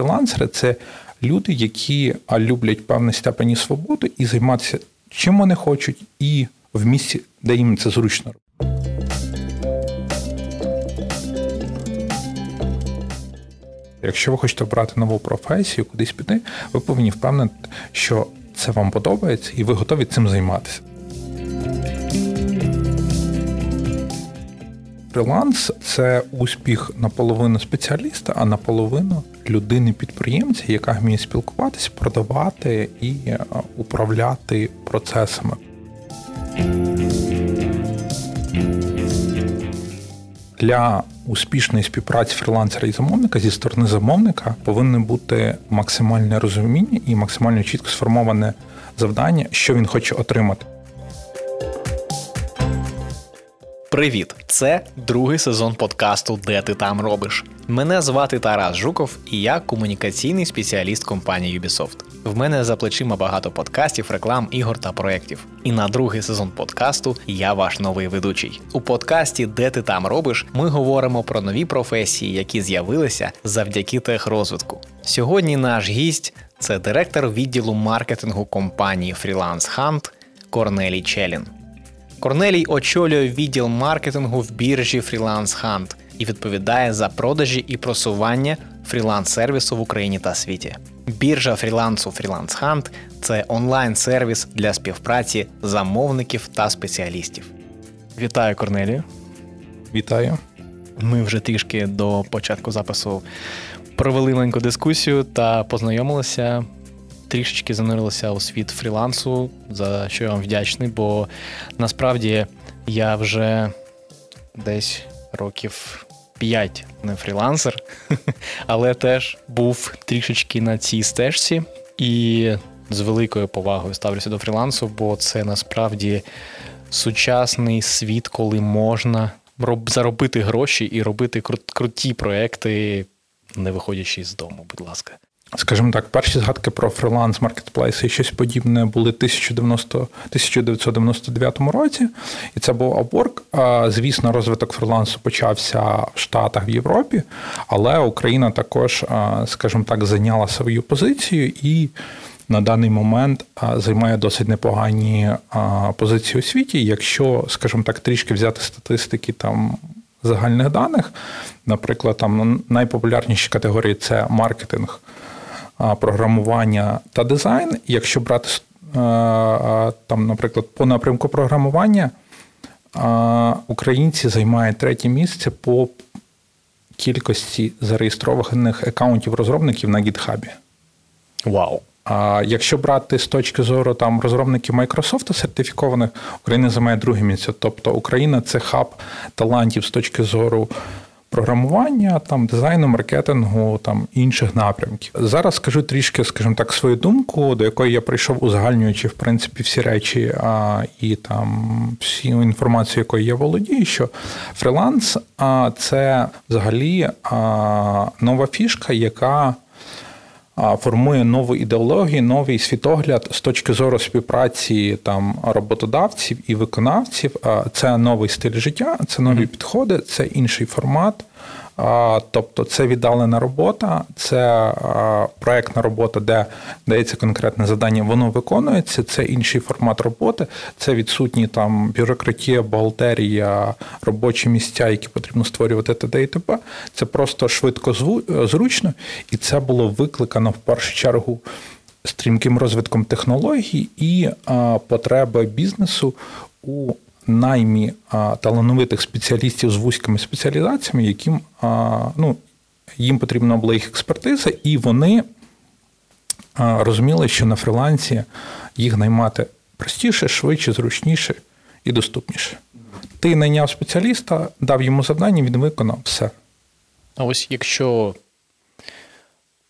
Фрілансери це люди, які люблять певної степені свободи і займатися чим вони хочуть, і в місці, де їм це зручно. Якщо ви хочете обрати нову професію, кудись піти, ви повинні впевнити, що це вам подобається, і ви готові цим займатися. Фріланс це успіх наполовину спеціаліста, а наполовину людини-підприємця, яка вміє спілкуватися, продавати і е, управляти процесами. Для успішної співпраці фрілансера і замовника зі сторони замовника повинне бути максимальне розуміння і максимально чітко сформоване завдання, що він хоче отримати. Привіт! Це другий сезон подкасту Де ти там робиш. Мене звати Тарас Жуков, і я комунікаційний спеціаліст компанії Ubisoft. В мене за плечима багато подкастів, реклам, ігор та проєктів. І на другий сезон подкасту я ваш новий ведучий. У подкасті Де ти там робиш ми говоримо про нові професії, які з'явилися завдяки техрозвитку. Сьогодні наш гість це директор відділу маркетингу компанії Freelance Hunt Корнелій Челін. Корнелій очолює відділ маркетингу в біржі Freelance Hunt і відповідає за продажі і просування фріланс-сервісу в Україні та світі. Біржа фрілансу Freelance Hunt – це онлайн-сервіс для співпраці замовників та спеціалістів. Вітаю, Корнелію. Вітаю. Ми вже трішки до початку запису провели маленьку дискусію та познайомилися трішечки занурилися у світ фрілансу, за що я вам вдячний, бо насправді я вже десь років 5 не фрілансер, але теж був трішечки на цій стежці і з великою повагою ставлюся до фрілансу, бо це насправді сучасний світ, коли можна заробити гроші і робити круті проекти, не виходячи з дому, будь ласка. Скажімо так, перші згадки про фриланс маркетплейси і щось подібне були 1999 році, і це був Upwork. Звісно, розвиток фрилансу почався в Штатах в Європі, але Україна також, скажімо так, зайняла свою позицію і на даний момент займає досить непогані позиції у світі. Якщо, скажімо так, трішки взяти статистики там. Загальних даних, наприклад, там найпопулярніші категорії це маркетинг, програмування та дизайн. Якщо брати там, наприклад, по напрямку програмування, українці займають третє місце по кількості зареєстрованих аккаунтів розробників на GitHub. Вау! А якщо брати з точки зору там розробників Microsoft сертифікованих, Україна займає друге місце. Тобто Україна це хаб талантів з точки зору програмування, там дизайну, маркетингу, там інших напрямків. Зараз скажу трішки, скажімо так, свою думку, до якої я прийшов, узагальнюючи в принципі всі речі а, і там всю інформацію, якою я володію, що фриланс а, це взагалі а, нова фішка, яка формує нову ідеологію, новий світогляд з точки зору співпраці там роботодавців і виконавців. Це новий стиль життя, це нові mm-hmm. підходи, це інший формат. Тобто це віддалена робота, це проектна робота, де дається конкретне завдання, воно виконується. Це інший формат роботи, це відсутні там бюрократія, бухгалтерія, робочі місця, які потрібно створювати т.д. і т.п. Це просто швидко зручно, і це було викликано в першу чергу. Стрімким розвитком технологій і потреби бізнесу у наймі талановитих спеціалістів з вузькими спеціалізаціями, яким ну, їм потрібна була їх експертиза, і вони розуміли, що на фрилансі їх наймати простіше, швидше, зручніше і доступніше. Ти найняв спеціаліста, дав йому завдання, він виконав все. А ось якщо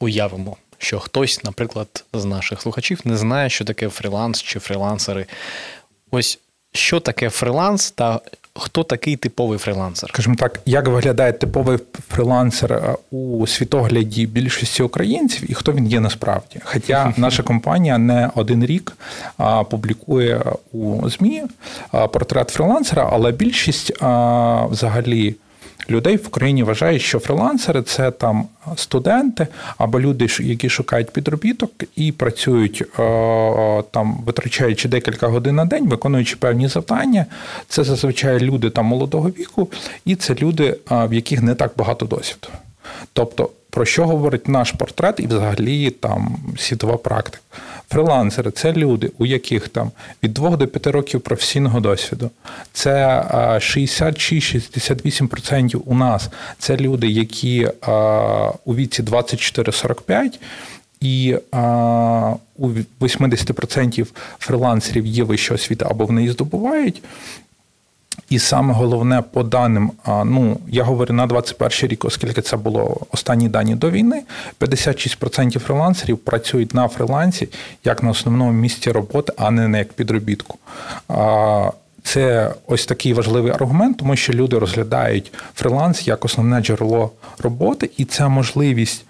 уявимо, що хтось, наприклад, з наших слухачів не знає, що таке фриланс чи фрилансери. Ось що таке фриланс та хто такий типовий фрилансер? Скажімо так, як виглядає типовий фрилансер е, у світогляді більшості українців і хто він є насправді? Хоча наша компанія не один рік публікує у ЗМІ портрет фрилансера, але більшість взагалі людей в Україні вважають, що фрилансери це там студенти або люди, які шукають підробіток і працюють е, там, витрачаючи декілька годин на день, виконуючи певні завдання. Це зазвичай люди там молодого віку, і це люди, в яких не так багато досвіду. Тобто, про що говорить наш портрет і взагалі там світова практика? Фрилансери це люди, у яких там від 2 до 5 років професійного досвіду. Це 66-68% у нас. Це люди, які у віці 24-45. І а, у 80% фрилансерів є вища освіта або в неї здобувають. І саме головне по даним, ну я говорю на 21 рік, оскільки це було останні дані до війни. 56% фрилансерів працюють на фрилансі як на основному місці роботи, а не як підробітку. Це ось такий важливий аргумент, тому що люди розглядають фриланс як основне джерело роботи, і це можливість,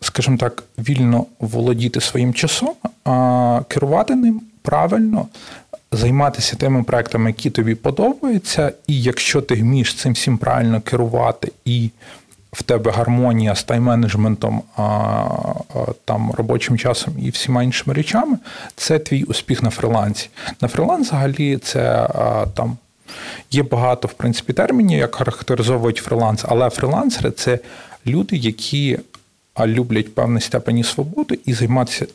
скажімо так, вільно володіти своїм часом, керувати ним правильно займатися тими проектами, які тобі подобаються, і якщо ти вмієш цим всім правильно керувати і в тебе гармонія з тайм-менеджментом, там робочим часом і всіма іншими речами, це твій успіх на фрилансі. На фриланс взагалі це там. Є багато, в принципі, термінів, як характеризовують фриланс, але фрилансери це люди, які люблять певної степені свободи і займатися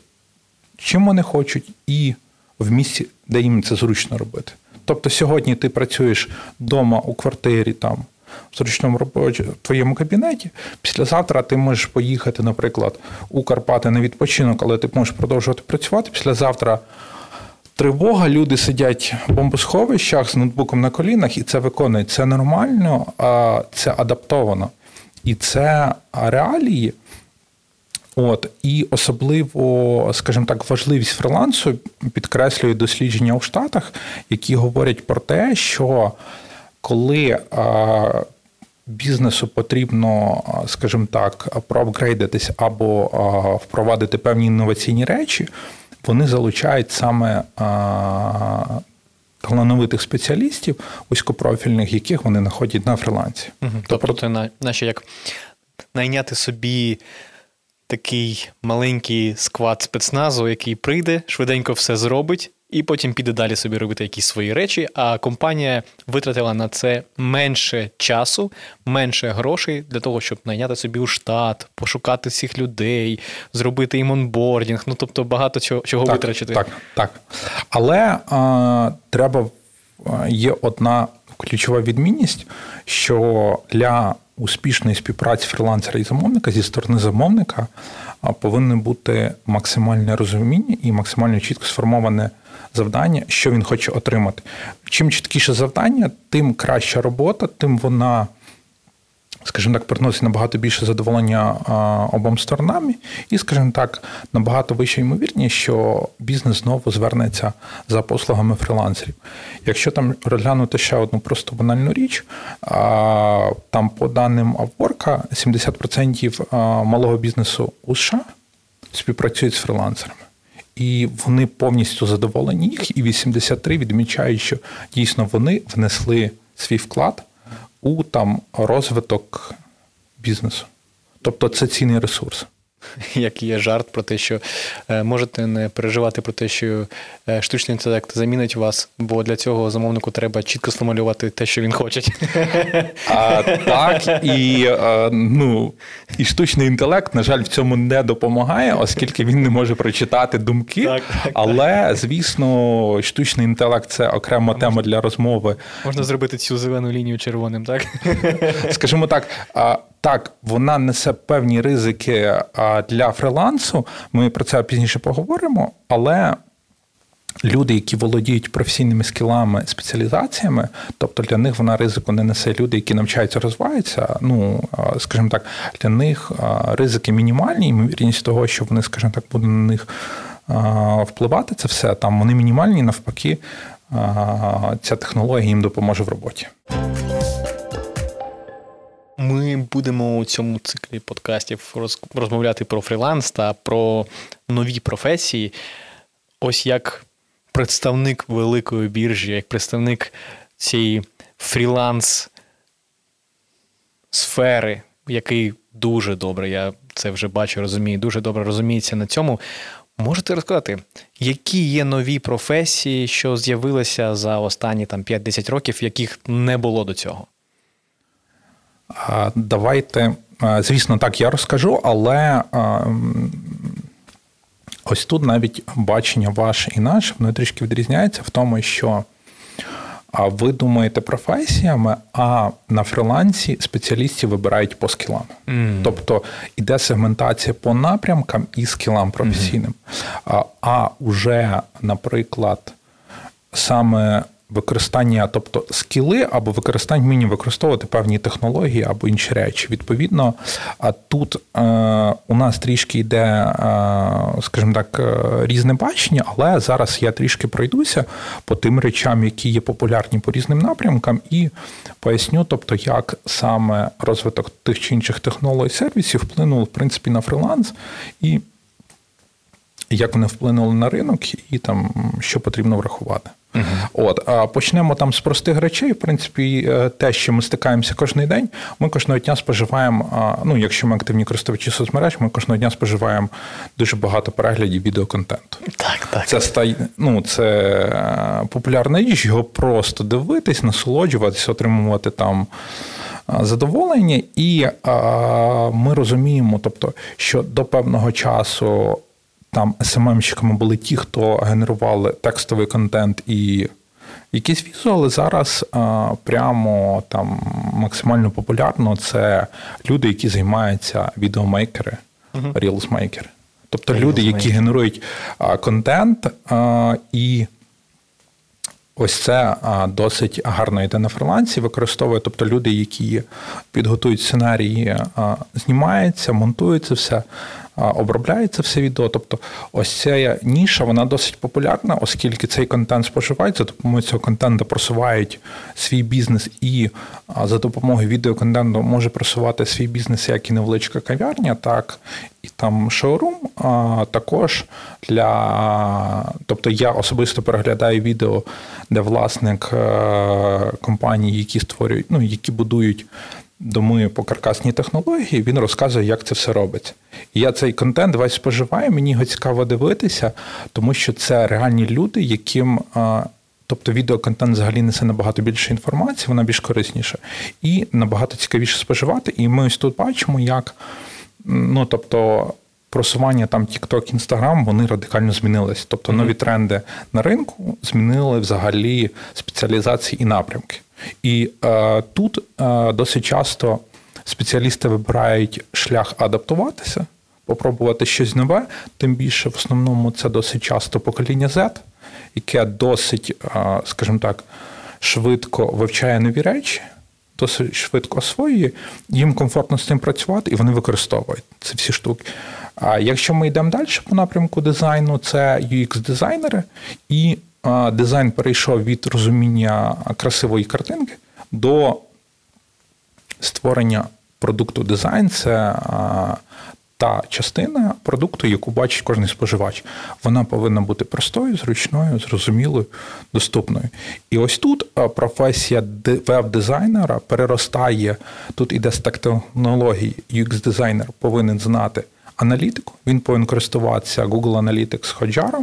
чим вони хочуть, і в місці, де їм це зручно робити. Тобто сьогодні ти працюєш вдома у квартирі, там, в зручному робочі, в твоєму кабінеті. Післязавтра ти можеш поїхати, наприклад, у Карпати на відпочинок, але ти можеш продовжувати працювати. Післязавтра тривога, люди сидять в бомбосховищах з ноутбуком на колінах, і це виконують. Це нормально, це адаптовано. І це реалії. От і особливо, скажімо так, важливість фрилансу підкреслює дослідження у Штатах, які говорять про те, що коли бізнесу потрібно, скажімо так, проапгрейдитись або впровадити певні інноваційні речі, вони залучають саме талановитих спеціалістів, вузькопрофільних, яких вони знаходять на фрилансі. Угу. Тобто, тобто, наче як найняти собі такий маленький склад спецназу, який прийде, швиденько все зробить, і потім піде далі собі робити якісь свої речі. А компанія витратила на це менше часу, менше грошей для того, щоб найняти собі у штат, пошукати всіх людей, зробити їм онбордінг. Ну тобто багато чого чого так, витрачити. Так, так. Але а, треба є одна ключова відмінність, що для успішної співпраці фрилансера і замовника зі сторони замовника повинно бути максимальне розуміння і максимально чітко сформоване завдання, що він хоче отримати. Чим чіткіше завдання, тим краща робота, тим вона скажімо так, приносить набагато більше задоволення обом сторонам, і, скажімо так, набагато вища ймовірність, що бізнес знову звернеться за послугами фрилансерів. Якщо там розглянути ще одну просто банальну річ, там по даним Upwork 70% малого бізнесу у США співпрацюють з фрилансерами. І вони повністю задоволені їх, і 83 відмічають, що дійсно вони внесли свій вклад у там розвиток бізнесу. Тобто це цінний ресурс. Як є жарт про те, що е, можете не переживати про те, що е, штучний інтелект замінить вас, бо для цього замовнику треба чітко сформулювати те, що він хоче. А, Так, і е, ну, і штучний інтелект, на жаль, в цьому не допомагає, оскільки він не може прочитати думки. Так, так, Але, звісно, штучний інтелект це окрема тема для розмови. Можна зробити цю зелену лінію червоним, так? Скажімо так. Так, вона несе певні ризики для фрилансу. Ми про це пізніше поговоримо, але. Люди, які володіють професійними скілами, спеціалізаціями, тобто для них вона ризику не несе люди, які навчаються, розвиваються. Ну, скажімо так, для них ризики мінімальні, ймовірність того, що вони, скажімо так, будуть на них впливати, це все там вони мінімальні, навпаки, ця технологія їм допоможе в роботі. Ми будемо у цьому циклі подкастів розмовляти про фріланс та про нові професії. Ось як представник великої біржі, як представник цієї фріланс сфери, який дуже добре, я це вже бачу, розумію, дуже добре розуміється на цьому. Можете розказати, які є нові професії, що з'явилися за останні там 5-10 років, яких не було до цього? Давайте, звісно, так я розкажу, але ось тут навіть бачення ваше і наше воно трішки відрізняється в тому, що ви думаєте професіями, а на фрилансі спеціалістів вибирають по скілам. Mm. Тобто іде сегментація по напрямкам і скілам професійним. Mm-hmm. А, а вже, наприклад, саме використання, тобто скіли або використання вміння використовувати певні технології або інші речі. Відповідно, а тут е, у нас трішки йде, е, скажімо так, е, різне бачення, але зараз я трішки пройдуся по тим речам, які є популярні по різним напрямкам, і поясню, тобто, як саме розвиток тих чи інших технологій сервісів вплинув в принципі на фриланс і. Як вони вплинули на ринок, і там що потрібно врахувати. Uh-huh. От а почнемо там з простих речей. В принципі, е, те, що ми стикаємося кожен день. Ми кожного дня споживаємо. Ну, якщо ми активні користувачі соцмереж, ми кожного дня споживаємо дуже багато переглядів відеоконтенту. Так, так. Це стає, ну, це е, популярна річ, його просто дивитись, насолоджуватися, отримувати там. Задоволення, і а, ми розуміємо, тобто, що до певного часу там СММщиками були ті, хто генерували текстовий контент і якісь візуали. Зараз а, прямо там максимально популярно це люди, які займаються відеомейкери, uh-huh. рілсмейкери. Тобто люди, які генерують а, контент а, і. Ось це досить гарно йде на фрилансі, використовує, тобто люди, які підготують сценарії, знімаються, монтується все, обробляється все відео. Тобто, ось ця ніша, вона досить популярна, оскільки цей контент споживається, допомогою цього контенту просувають свій бізнес, і за допомогою відеоконтенту може просувати свій бізнес, як і невеличка кав'ярня, так і там шоурум. А також для, тобто я особисто переглядаю відео, де власник е, компанії, які створюють, ну які будують доми по каркасній технології, він розказує, як це все робиться. І я цей контент весь споживаю, мені його цікаво дивитися, тому що це реальні люди, яким. Тобто відеоконтент взагалі несе набагато більше інформації, вона більш корисніша. І набагато цікавіше споживати. І ми ось тут бачимо, як ну, тобто, просування там TikTok, Instagram, вони радикально змінились. Тобто нові тренди на ринку змінили взагалі спеціалізації і напрямки. І е, тут е, досить часто спеціалісти вибирають шлях адаптуватися, попробувати щось нове. Тим більше, в основному, це досить часто покоління Z, яке досить, е, скажімо так, швидко вивчає нові речі. Досить швидко освоює, їм комфортно з цим працювати, і вони використовують ці всі штуки. А якщо ми йдемо далі по напрямку дизайну, це UX-дизайнери, і дизайн перейшов від розуміння красивої картинки до створення продукту дизайн. Це та частина продукту, яку бачить кожен споживач. Вона повинна бути простою, зручною, зрозумілою, доступною. І ось тут професія веб-дизайнера переростає. Тут іде стак технологій, UX-дизайнер повинен знати аналітику, він повинен користуватися Google Analytics Hotjar,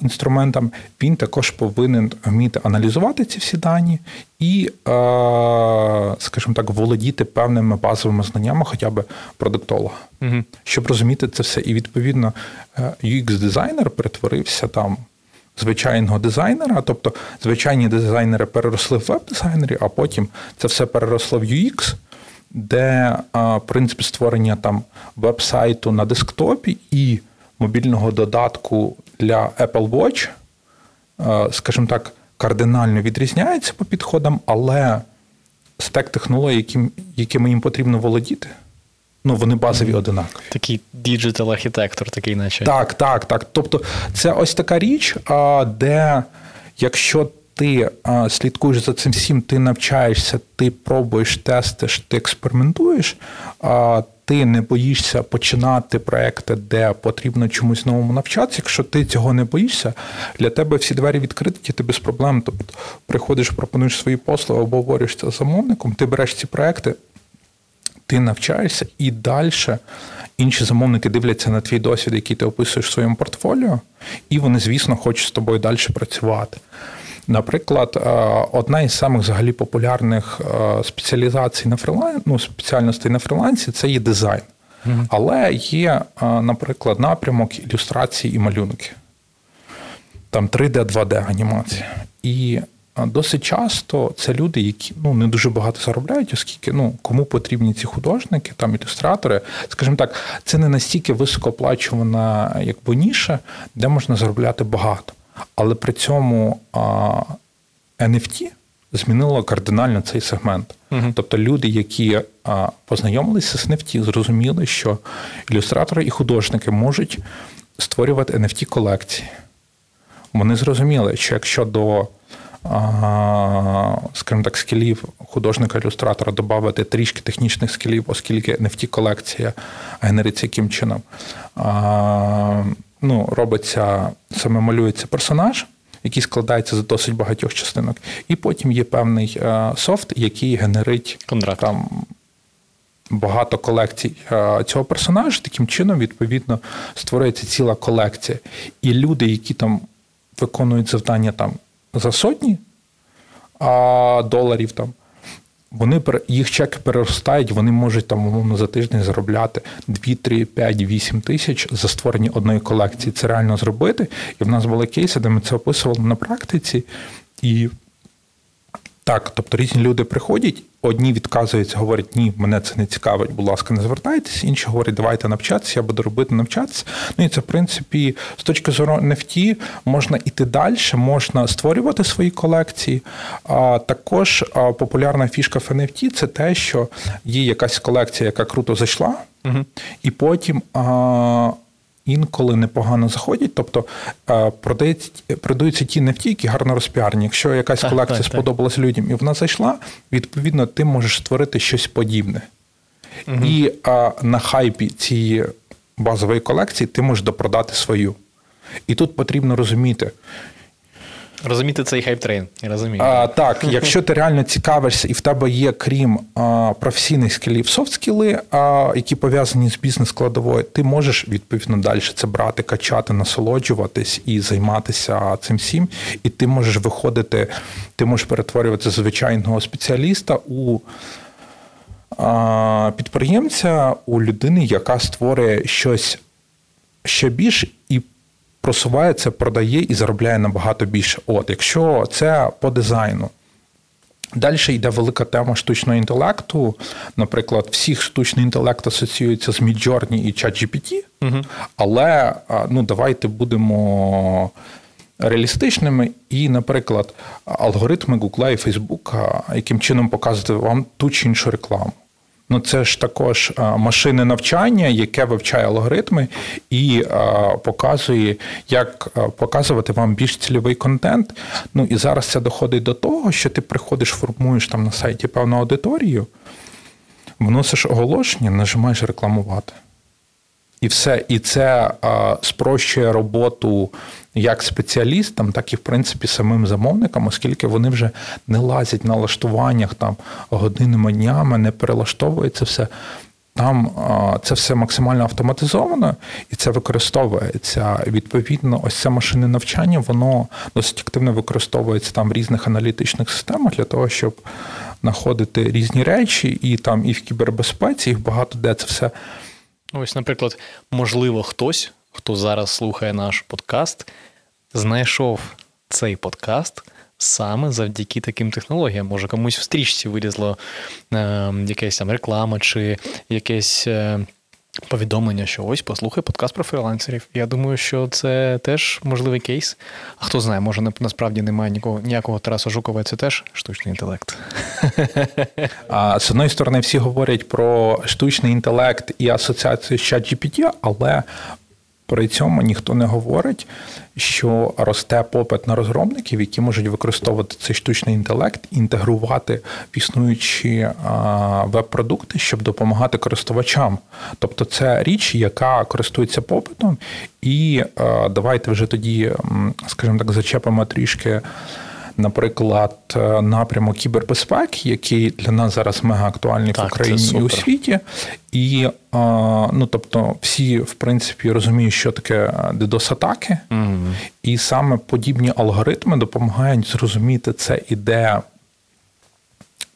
інструментам, він також повинен вміти аналізувати ці всі дані і, скажімо так, володіти певними базовими знаннями, хоча б продуктолога, угу. щоб розуміти це все. І відповідно е, UX-дизайнер перетворився там. Звичайного дизайнера, тобто звичайні дизайнери переросли в веб-дизайнері, а потім це все переросло в UX, де в принципі створення там веб-сайту на десктопі і мобільного додатку для Apple Watch, е, скажімо так, кардинально відрізняється по підходам, але стек технологій, яким, якими їм потрібно володіти, ну вони базові одинакові. Такий digital архітектор, такий, наче. Так, так, так. Тобто, це ось така річ, де якщо ти слідкуєш за цим всім, ти навчаєшся, ти пробуєш, тестиш, ти експериментуєш, ти не боїшся починати проекти, де потрібно чомусь новому навчатися. Якщо ти цього не боїшся, для тебе всі двері відкриті, ти без проблем. Тобто приходиш, пропонуєш свої послуги, обговорюєш це з замовником, ти береш ці проекти, ти навчаєшся і далі. Інші замовники дивляться на твій досвід, який ти описуєш в своєму портфоліо, і вони, звісно, хочуть з тобою далі працювати. Наприклад, е, одна із самих взагалі популярних е, спеціалізацій на фрилансі, ну, спеціальностей на фрилансі це є дизайн. Mm-hmm. Але є, е, наприклад, напрямок ілюстрації і малюнки. Там 3D, 2D анімація. І досить часто це люди, які ну, не дуже багато заробляють, оскільки ну, кому потрібні ці художники, там ілюстратори. Скажімо так, це не настільки високооплачувана якби ніша, де можна заробляти багато. Але при цьому NFT змінило кардинально цей сегмент. uh Тобто люди, які познайомилися з NFT, зрозуміли, що ілюстратори і художники можуть створювати NFT колекції. Вони зрозуміли, що якщо до скажімо так, скілів художника-ілюстратора додати трішки технічних скілів, оскільки NFT колекція генериться яким чином ну, робиться, саме малюється персонаж, який складається з досить багатьох частинок, і потім є певний е, софт, який генерить Контракт. там. Багато колекцій е, цього персонажа, таким чином, відповідно, створюється ціла колекція. І люди, які там виконують завдання там за сотні доларів, там, вони їх чеки переростають, вони можуть там умовно за тиждень заробляти 2, 3, 5, 8 тисяч за створення одної колекції. Це реально зробити. І в нас були кейси, де ми це описували на практиці. І так, тобто різні люди приходять, одні відказуються, говорять, ні, мене це не цікавить, будь ласка, не звертайтесь, інші говорять, давайте навчатися, я буду робити навчатися. Ну і це, в принципі, з точки зору NFT можна іти далі, можна створювати свої колекції. А також популярна фішка в NFT це те, що є якась колекція, яка круто зайшла, угу. і потім інколи непогано заходять, тобто е, продаються ті нефті, які гарно розпіарні. Якщо якась так, колекція так, сподобалась так. людям і вона зайшла, відповідно, ти можеш створити щось подібне. Угу. І а, на хайпі цієї базової колекції ти можеш допродати свою. І тут потрібно розуміти, Розуміти цей hype train. розумію. А, Так, якщо ти реально цікавишся, і в тебе є, крім а, професійних скілів, soft скіли, які пов'язані з бізнес-складовою, ти можеш відповідно далі це брати, качати, насолоджуватись і займатися цим всім. І ти можеш виходити, ти можеш перетворюватися звичайного спеціаліста у. Підприємця у людини, яка створює щось ще більш і просувається, продає і заробляє набагато більше. От, якщо це по дизайну. Далі йде велика тема штучного інтелекту. Наприклад, всіх штучний інтелект асоціюється з Midjourney і ChatGPT, угу. але ну, давайте будемо реалістичними. І, наприклад, алгоритми Google і Facebook, яким чином показувати вам ту чи іншу рекламу. Ну, це ж також машини навчання, яке вивчає алгоритми і показує, як показувати вам більш цільовий контент. Ну і зараз це доходить до того, що ти приходиш, формуєш там на сайті певну аудиторію, вносиш оголошення, нажимаєш рекламувати. І все. І це а, спрощує роботу як спеціалістам, так і в принципі самим замовникам, оскільки вони вже не лазять на лаштуваннях там годинами днями, не перелаштовується все. Там це все максимально автоматизовано і це використовується. Відповідно, ось це машини навчання, воно досить активно використовується там в різних аналітичних системах для того, щоб знаходити різні речі, і там і в кібербезпеці, і багато де це все. Ось, наприклад, можливо, хтось, хто зараз слухає наш подкаст, знайшов цей подкаст саме завдяки таким технологіям. Може, комусь в стрічці вилізло е, якась там реклама чи якесь. Е, Повідомлення, що ось послухай подкаст про фрілансерів. Я думаю, що це теж можливий кейс. А хто знає, може насправді немає нікого ніякого Тараса Жукова, це теж штучний інтелект. А з одної сторони, всі говорять про штучний інтелект і асоціацію з ChatGPT, але При цьому ніхто не говорить, що росте попит на розробників, які можуть використовувати цей штучний інтелект, інтегрувати в існуючі веб-продукти, щоб допомагати користувачам. Тобто, це річ, яка користується попитом, і давайте вже тоді, скажімо так, зачепимо трішки наприклад, е, напрямок кібербезпеки, який для нас зараз мега актуальний так, в Україні і у світі. І е, ну, тобто, всі, в принципі, розуміють, що таке DDoS-атаки, mm і саме подібні алгоритми допомагають зрозуміти це ідея.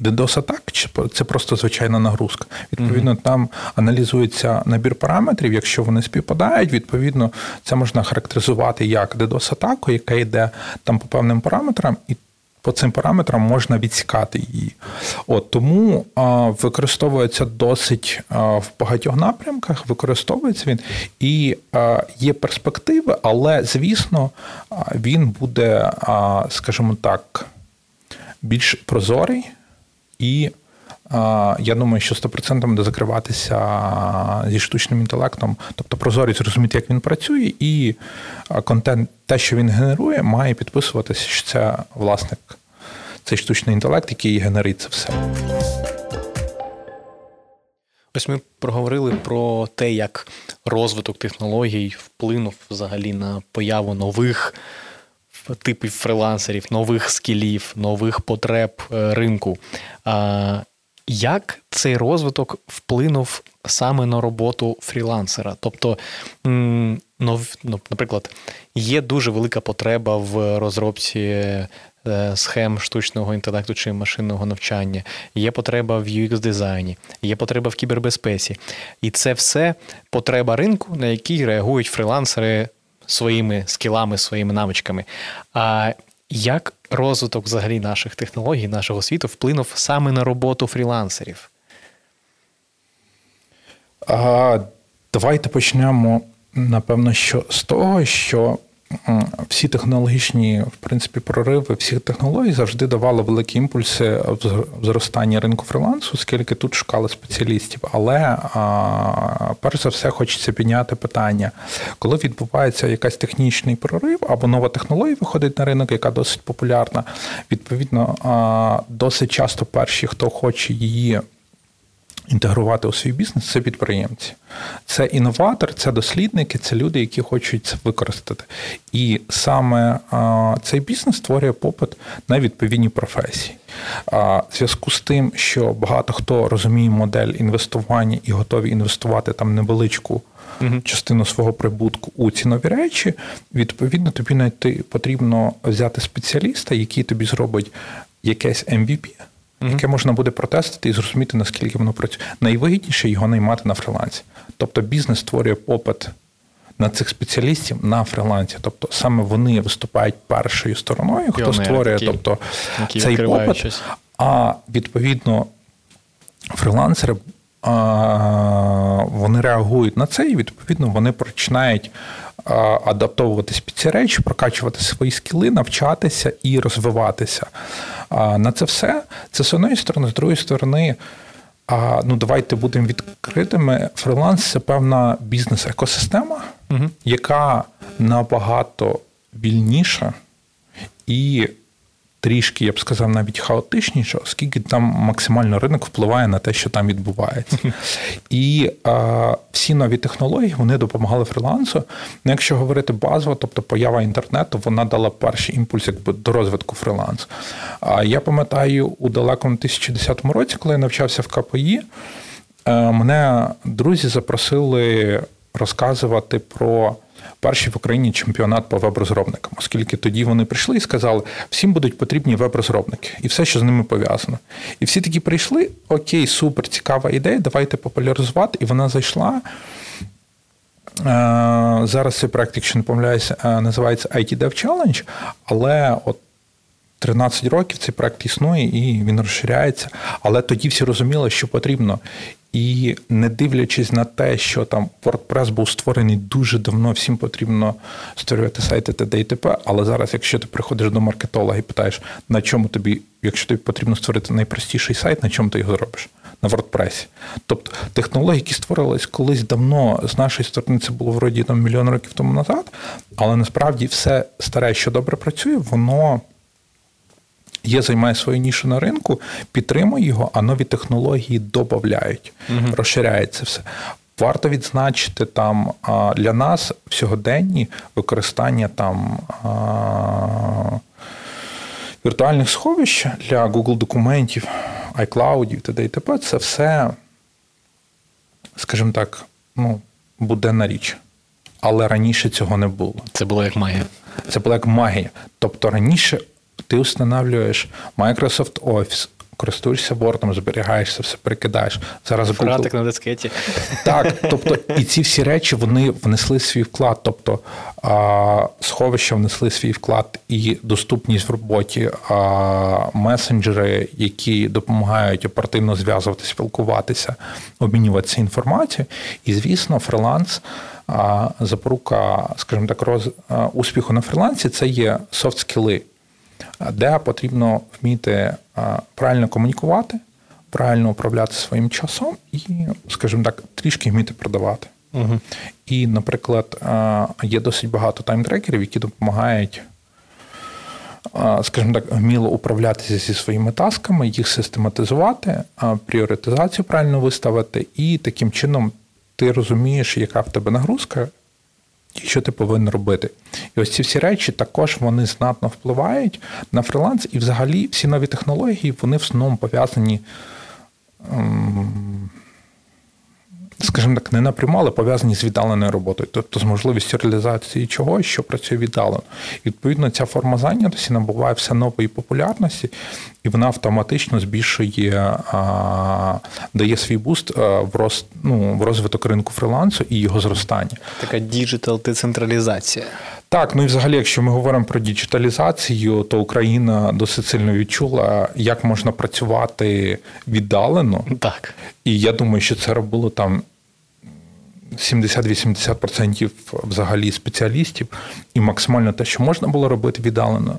DDoS атак чи це просто звичайна нагрузка. Відповідно, mm-hmm. там аналізується набір параметрів. Якщо вони співпадають, відповідно це можна характеризувати як DDoS атаку, яка йде там по певним параметрам, і по цим параметрам можна відсікати її. От Тому а, використовується досить а, в багатьох напрямках, використовується він і а, є перспективи, але звісно, він буде, скажімо так, більш прозорий. І я думаю, що 100% буде закриватися зі штучним інтелектом, тобто прозорість зрозуміти, як він працює, і контент, те, що він генерує, має підписуватися, що це власник, цей штучний інтелект, який генерить це все. Ось ми проговорили про те, як розвиток технологій вплинув взагалі на появу нових типів фрилансерів, нових скілів, нових потреб е, ринку. Як цей розвиток вплинув саме на роботу фрілансера? Тобто, ну, наприклад, є дуже велика потреба в розробці е, схем штучного інтелекту чи машинного навчання, є потреба в UX-дизайні, є потреба в кібербезпеці. І це все потреба ринку, на який реагують фрілансери своїми скілами, своїми навичками. А як розвиток взагалі наших технологій, нашого світу вплинув саме на роботу фрілансерів? А, Давайте почнемо, напевно, що з того, що всі технологічні в принципі прориви всіх технологій завжди давали великі імпульси в зростанні ринку фрилансу, оскільки тут шукали спеціалістів. Але перш за все хочеться підняти питання, коли відбувається якась технічний прорив або нова технологія виходить на ринок, яка досить популярна. Відповідно, досить часто перші, хто хоче її інтегрувати у свій бізнес це підприємці. Це інноватор, це дослідники, це люди, які хочуть це використати. І саме а, цей бізнес створює попит на відповідні професії. А, в зв'язку з тим, що багато хто розуміє модель інвестування і готові інвестувати там невеличку. Частину свого прибутку у ці нові речі, відповідно, тобі знайти потрібно взяти спеціаліста, який тобі зробить якесь MVP, mm яке можна буде протестити і зрозуміти, наскільки воно працює. Найвигідніше його наймати на фрилансі. Тобто бізнес створює попит на цих спеціалістів на фрилансі. Тобто саме вони виступають першою стороною, хто Піонери створює такі, тобто, які цей попит. Щось. А відповідно, фрилансери. Вони реагують на це, і відповідно вони починають адаптовуватись під ці речі, прокачувати свої скіли, навчатися і розвиватися. На це все це з однієї сторони, з другої сторони. А ну давайте будемо відкритими. Фриланс це певна бізнес-екосистема, угу. яка набагато вільніша і трішки, я б сказав, навіть хаотичніше, оскільки там максимально ринок впливає на те, що там відбувається. І а, всі нові технології вони допомагали фрилансу. Ну, Якщо говорити базово, тобто поява інтернету, вона дала перший імпульс якби, до розвитку фрилансу. А я пам'ятаю у далекому 2010 році, коли я навчався в КПІ, е, мене друзі запросили розказувати про перший в Україні чемпіонат по веб-розробникам, оскільки тоді вони прийшли і сказали, всім будуть потрібні веб-розробники і все, що з ними пов'язано. І всі такі прийшли: окей, супер, цікава ідея, давайте популяризувати. І вона зайшла. Е, зараз цей проект, якщо не помиляюся, е, називається IT Dev Challenge, але от 13 років цей проект існує і він розширяється. Але тоді всі розуміли, що потрібно і не дивлячись на те, що там WordPress був створений дуже давно, всім потрібно створювати сайти т.д. і т.п., Але зараз, якщо ти приходиш до маркетолога і питаєш, на чому тобі, якщо тобі потрібно створити найпростіший сайт, на чому ти його зробиш? на WordPress. Тобто технології, які створились колись давно, з нашої сторони, це було вроді там мільйон років тому назад, але насправді все старе, що добре працює, воно. Є, займає свою нішу на ринку, підтримує його, а нові технології додають, uh розширяється все. Варто відзначити там для нас в сьогоденні використання там віртуальних сховищ для Google документів, iCloud, т.д. і т.п. Це все, скажімо так, ну, буденна річ. Але раніше цього не було. Це було як магія. Це було як магія. Тобто раніше ти встановлюєш Microsoft Office, користуєшся Word, зберігаєшся, все перекидаєш. Зараз Фратик на дискеті. Так, тобто, і ці всі речі вони внесли свій вклад. Тобто сховища внесли свій вклад і доступність в роботі, месенджери, які допомагають оперативно зв'язуватися, спілкуватися, обмінюватися інформацією. І, звісно, фриланс. Запорука, скажімо так, роз успіху на фрилансі це є софт-скіли де потрібно вміти правильно комунікувати, правильно управляти своїм часом і, скажімо так, трішки вміти продавати. Угу. І, наприклад, є досить багато таймтрекерів, які допомагають. Скажімо так, вміло управлятися зі своїми тасками, їх систематизувати, пріоритизацію правильно виставити, і таким чином ти розумієш, яка в тебе нагрузка, і що ти повинен робити. І ось ці всі речі також вони знатно впливають на фриланс, і взагалі всі нові технології вони в основному пов'язані. Скажімо так, не напряму, але пов'язані з віддаленою роботою, тобто з можливістю реалізації чогось, що працює віддалено. І відповідно ця форма зайнятості набуває все нової популярності, і вона автоматично збільшує, дає свій буст в роз, ну, в розвиток ринку фрилансу і його зростання. Така digital децентралізація. Так, ну і взагалі, якщо ми говоримо про діджиталізацію, то Україна досить сильно відчула, як можна працювати віддалено. Так. І я думаю, що це робило там 70-80% взагалі спеціалістів, і максимально те, що можна було робити віддалено,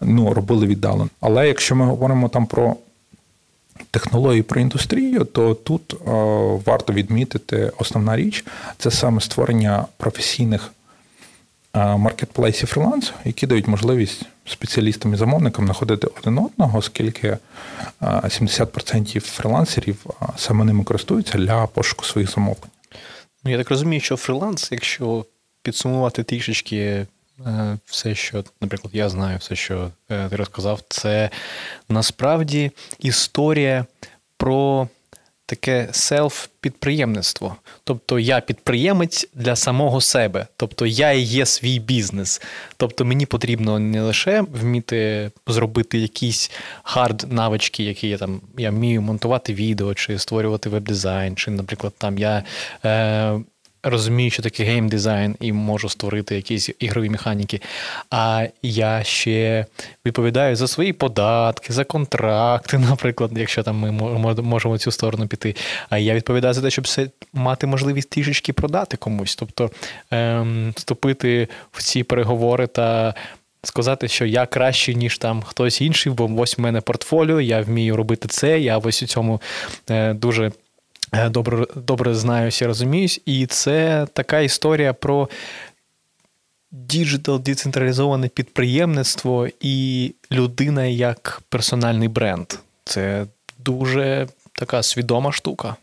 ну робили віддалено. Але якщо ми говоримо там про технології про індустрію, то тут о, е, варто відмітити основна річ це саме створення професійних маркетплейсів фрилансу, які дають можливість спеціалістам і замовникам знаходити один одного, оскільки 70% е, фрилансерів саме ними користуються для пошуку своїх замовлень. Ну, я так розумію, що фриланс, якщо підсумувати трішечки е, все, що, наприклад, я знаю, все, що е, ти розказав, це насправді історія про таке self-підприємництво. Тобто я підприємець для самого себе, тобто я і є свій бізнес. Тобто мені потрібно не лише вміти зробити якісь hard навички, які я там я вмію монтувати відео, чи створювати веб-дизайн, чи, наприклад, там я. Е, розумію, що таке геймдизайн і можу створити якісь ігрові механіки. А я ще відповідаю за свої податки, за контракти, наприклад, якщо там ми можемо в цю сторону піти. А я відповідаю за те, щоб все мати можливість трішечки продати комусь, тобто ем, вступити в ці переговори та. Сказати, що я кращий, ніж там хтось інший, бо ось в мене портфоліо, я вмію робити це. Я ось у цьому е, дуже добре добре знаюся, розуміюсь. І це така історія про digital децентралізоване підприємництво і людина як персональний бренд. Це дуже така свідома штука.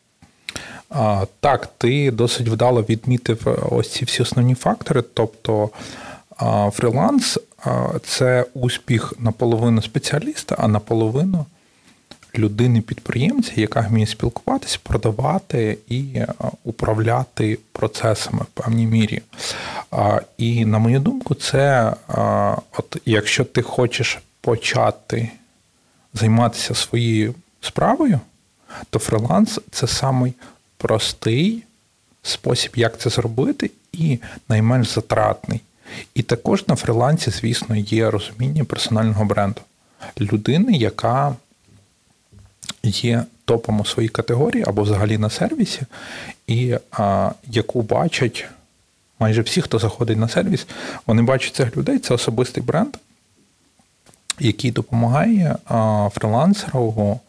А, Так, ти досить вдало відмітив ось ці всі основні фактори. Тобто фріланс це успіх наполовину спеціаліста, а наполовину людини-підприємця, яка вміє спілкуватися, продавати і е, управляти процесами в певній мірі. І на мою думку, це от якщо ти хочеш почати займатися своєю справою, то фриланс це самий простий спосіб, як це зробити, і найменш затратний. І також на фрилансі, звісно, є розуміння персонального бренду людини, яка є топом у своїй категорії або взагалі на сервісі, і а, яку бачать майже всі, хто заходить на сервіс, вони бачать цих людей. Це особистий бренд, який допомагає а, фрилансеру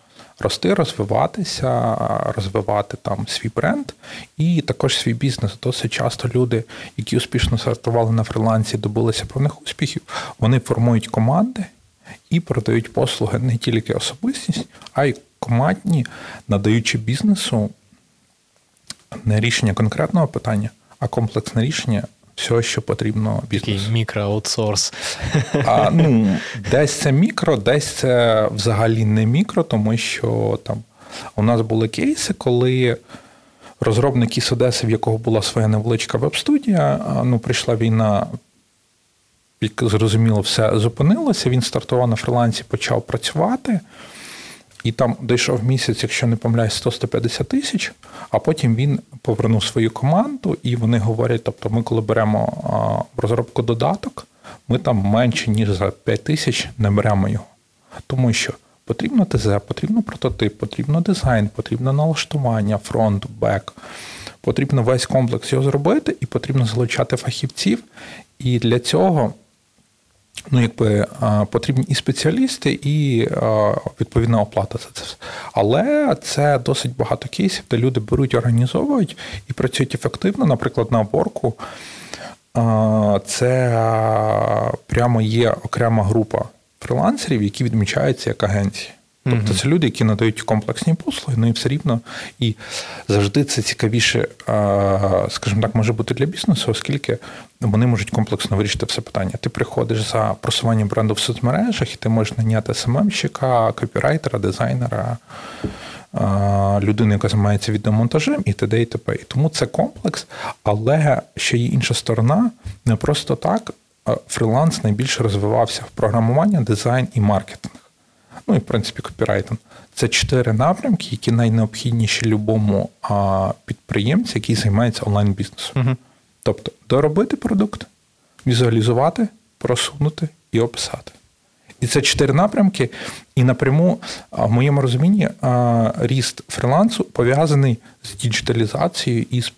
рости, розвиватися, розвивати там свій бренд і також свій бізнес. Досить часто люди, які успішно стартували на фрилансі, добилися певних успіхів, вони формують команди і продають послуги не тільки особистість, а й командні, надаючи бізнесу не рішення конкретного питання, а комплексне рішення всього, що потрібно бізнесу. Такий мікроаутсорс. А, ну, Десь це мікро, десь це взагалі не мікро, тому що там у нас були кейси, коли розробник із Одеси, в якого була своя невеличка веб-студія, ну, прийшла війна. Як зрозуміло, все зупинилося. Він стартував на фрилансі, почав працювати. І там дійшов місяць, якщо не помиляюсь, 100-150 тисяч, а потім він повернув свою команду, і вони говорять: тобто, ми, коли беремо в розробку додаток, ми там менше, ніж за 5 тисяч не беремо його. Тому що потрібно ТЗ, потрібно прототип, потрібно дизайн, потрібно налаштування, фронт, бек. Потрібно весь комплекс його зробити, і потрібно залучати фахівців. І для цього ну, якби потрібні і спеціалісти, і відповідна оплата за це. Але це досить багато кейсів, де люди беруть, організовують і працюють ефективно. Наприклад, на ворку. це прямо є окрема група фрилансерів, які відмічаються як агенції. Тобто це люди, які надають комплексні послуги, ну і все рівно. І завжди це цікавіше, скажімо так, може бути для бізнесу, оскільки вони можуть комплексно вирішити все питання. Ти приходиш за просуванням бренду в соцмережах, і ти можеш наняти СММщика, копірайтера, дизайнера, людину, яка займається відеомонтажем, і т.д. і т.п. І тому це комплекс, але ще є інша сторона, не просто так. Фриланс найбільше розвивався в програмування, дизайн і маркетинг ну і в принципі копірайтинг. Це чотири напрямки, які найнеобхідніші любому підприємцю, який займається онлайн-бізнесом. Угу. Тобто доробити продукт, візуалізувати, просунути і описати. І це чотири напрямки, і напряму, в моєму розумінні, ріст фрилансу пов'язаний з діджиталізацією і з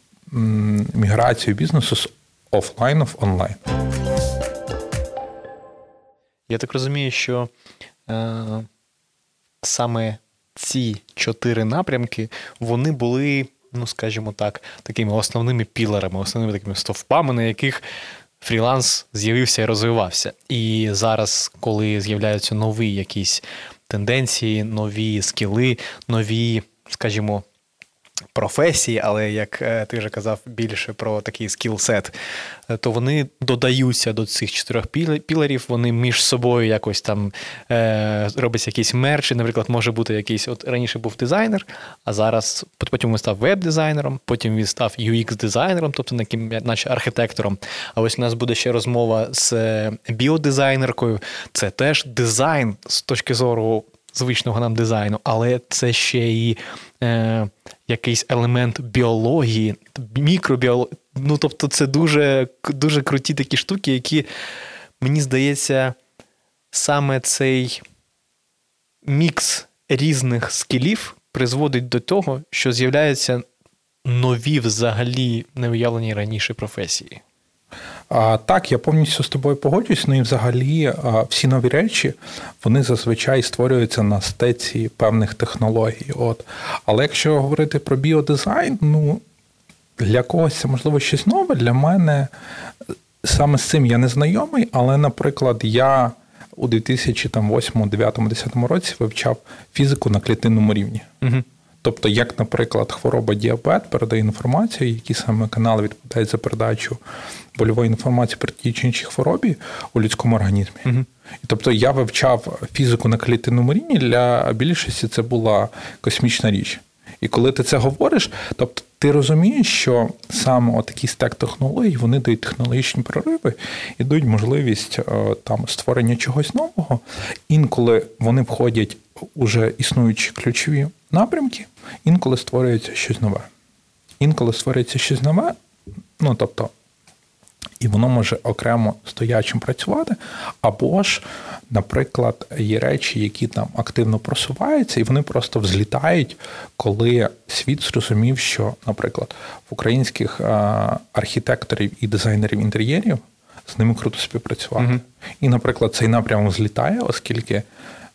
міграцією бізнесу з офлайну в онлайн. Я так розумію, що саме ці чотири напрямки вони були, ну скажімо так, такими основними пілерами, основними такими стовпами, на яких фріланс з'явився і розвивався. І зараз, коли з'являються нові якісь тенденції, нові скіли, нові, скажімо, професії, але як е, ти вже казав більше про такий скілсет, то вони додаються до цих чотирьох пілерів, вони між собою якось там е, робиться якісь мерчі. Наприклад, може бути якийсь, от раніше був дизайнер, а зараз потім він став веб-дизайнером, потім він став UX-дизайнером, тобто наче архітектором. А ось у нас буде ще розмова з е, біодизайнеркою. Це теж дизайн з точки зору звичного нам дизайну, але це ще і е, якийсь елемент біології, мікробіології. Ну, тобто, це дуже, дуже круті такі штуки, які, мені здається, саме цей мікс різних скілів призводить до того, що з'являються нові взагалі невиявлені раніше професії. Так, я повністю з тобою погоджуюсь. Ну і взагалі всі нові речі вони зазвичай створюються на стеці певних технологій. От. Але якщо говорити про біодизайн, ну для когось це можливо щось нове. Для мене саме з цим я не знайомий, але, наприклад, я у 2008, 9, 10 році вивчав фізику на клітинному рівні. Угу. Тобто, як, наприклад, хвороба діабет передає інформацію, які саме канали відповідають за передачу больової інформації про ті чи інші хворобі у людському організмі. Угу. І тобто я вивчав фізику на клітинному рівні, для більшості це була космічна річ. І коли ти це говориш, тобто ти розумієш, що саме такий стек технологій вони дають технологічні прориви і дають можливість е, там створення чогось нового. Інколи вони входять уже існуючі ключові напрямки, інколи створюється щось нове. Інколи створюється щось нове, ну тобто, і воно може окремо стоячим працювати, або ж, наприклад, є речі, які там активно просуваються, і вони просто взлітають, коли світ зрозумів, що, наприклад, в українських архітекторів і дизайнерів інтер'єрів з ними круто співпрацювати. Mm-hmm. І, наприклад, цей напрямок злітає, оскільки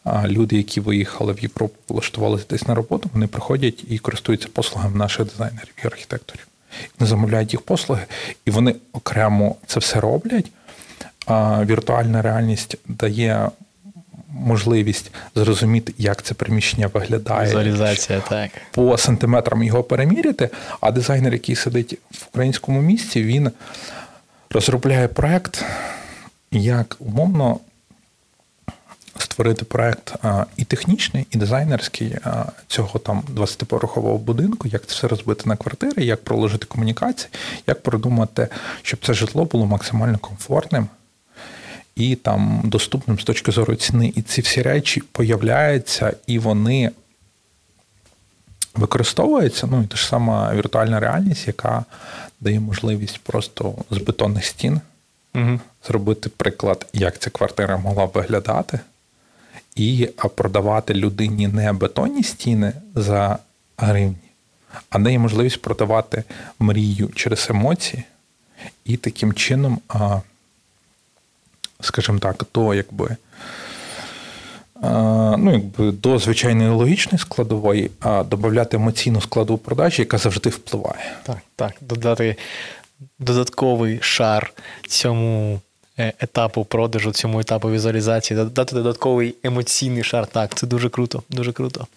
люди, які виїхали в Європу, влаштувалися десь на роботу, вони приходять і користуються послугами наших дизайнерів і архітекторів. Вони замовляють їх послуги, і вони окремо це все роблять. А Віртуальна реальність дає можливість зрозуміти, як це приміщення виглядає. Візуалізація, так. По сантиметрам його переміряти, а дизайнер, який сидить в українському місті, він розробляє проект, як умовно створити проект і технічний, і дизайнерський цього там 20-поверхового будинку, як це все розбити на квартири, як проложити комунікації, як продумати, щоб це житло було максимально комфортним і там доступним з точки зору ціни. І ці всі речі появляються, і вони використовуються. Ну і та ж сама віртуальна реальність, яка дає можливість просто з бетонних стін угу. зробити приклад, як ця квартира могла б виглядати, і продавати людині не бетонні стіни за гривні, а дає можливість продавати мрію через емоції, і таким чином скажімо так, до якби. Ну, якби до звичайної логічної складової, а додати емоційну складову продажі, яка завжди впливає. Так, так, додати додатковий шар цьому етапу продажу, цьому етапу візуалізації, додати додатковий емоційний шар. Так, це дуже круто, дуже круто.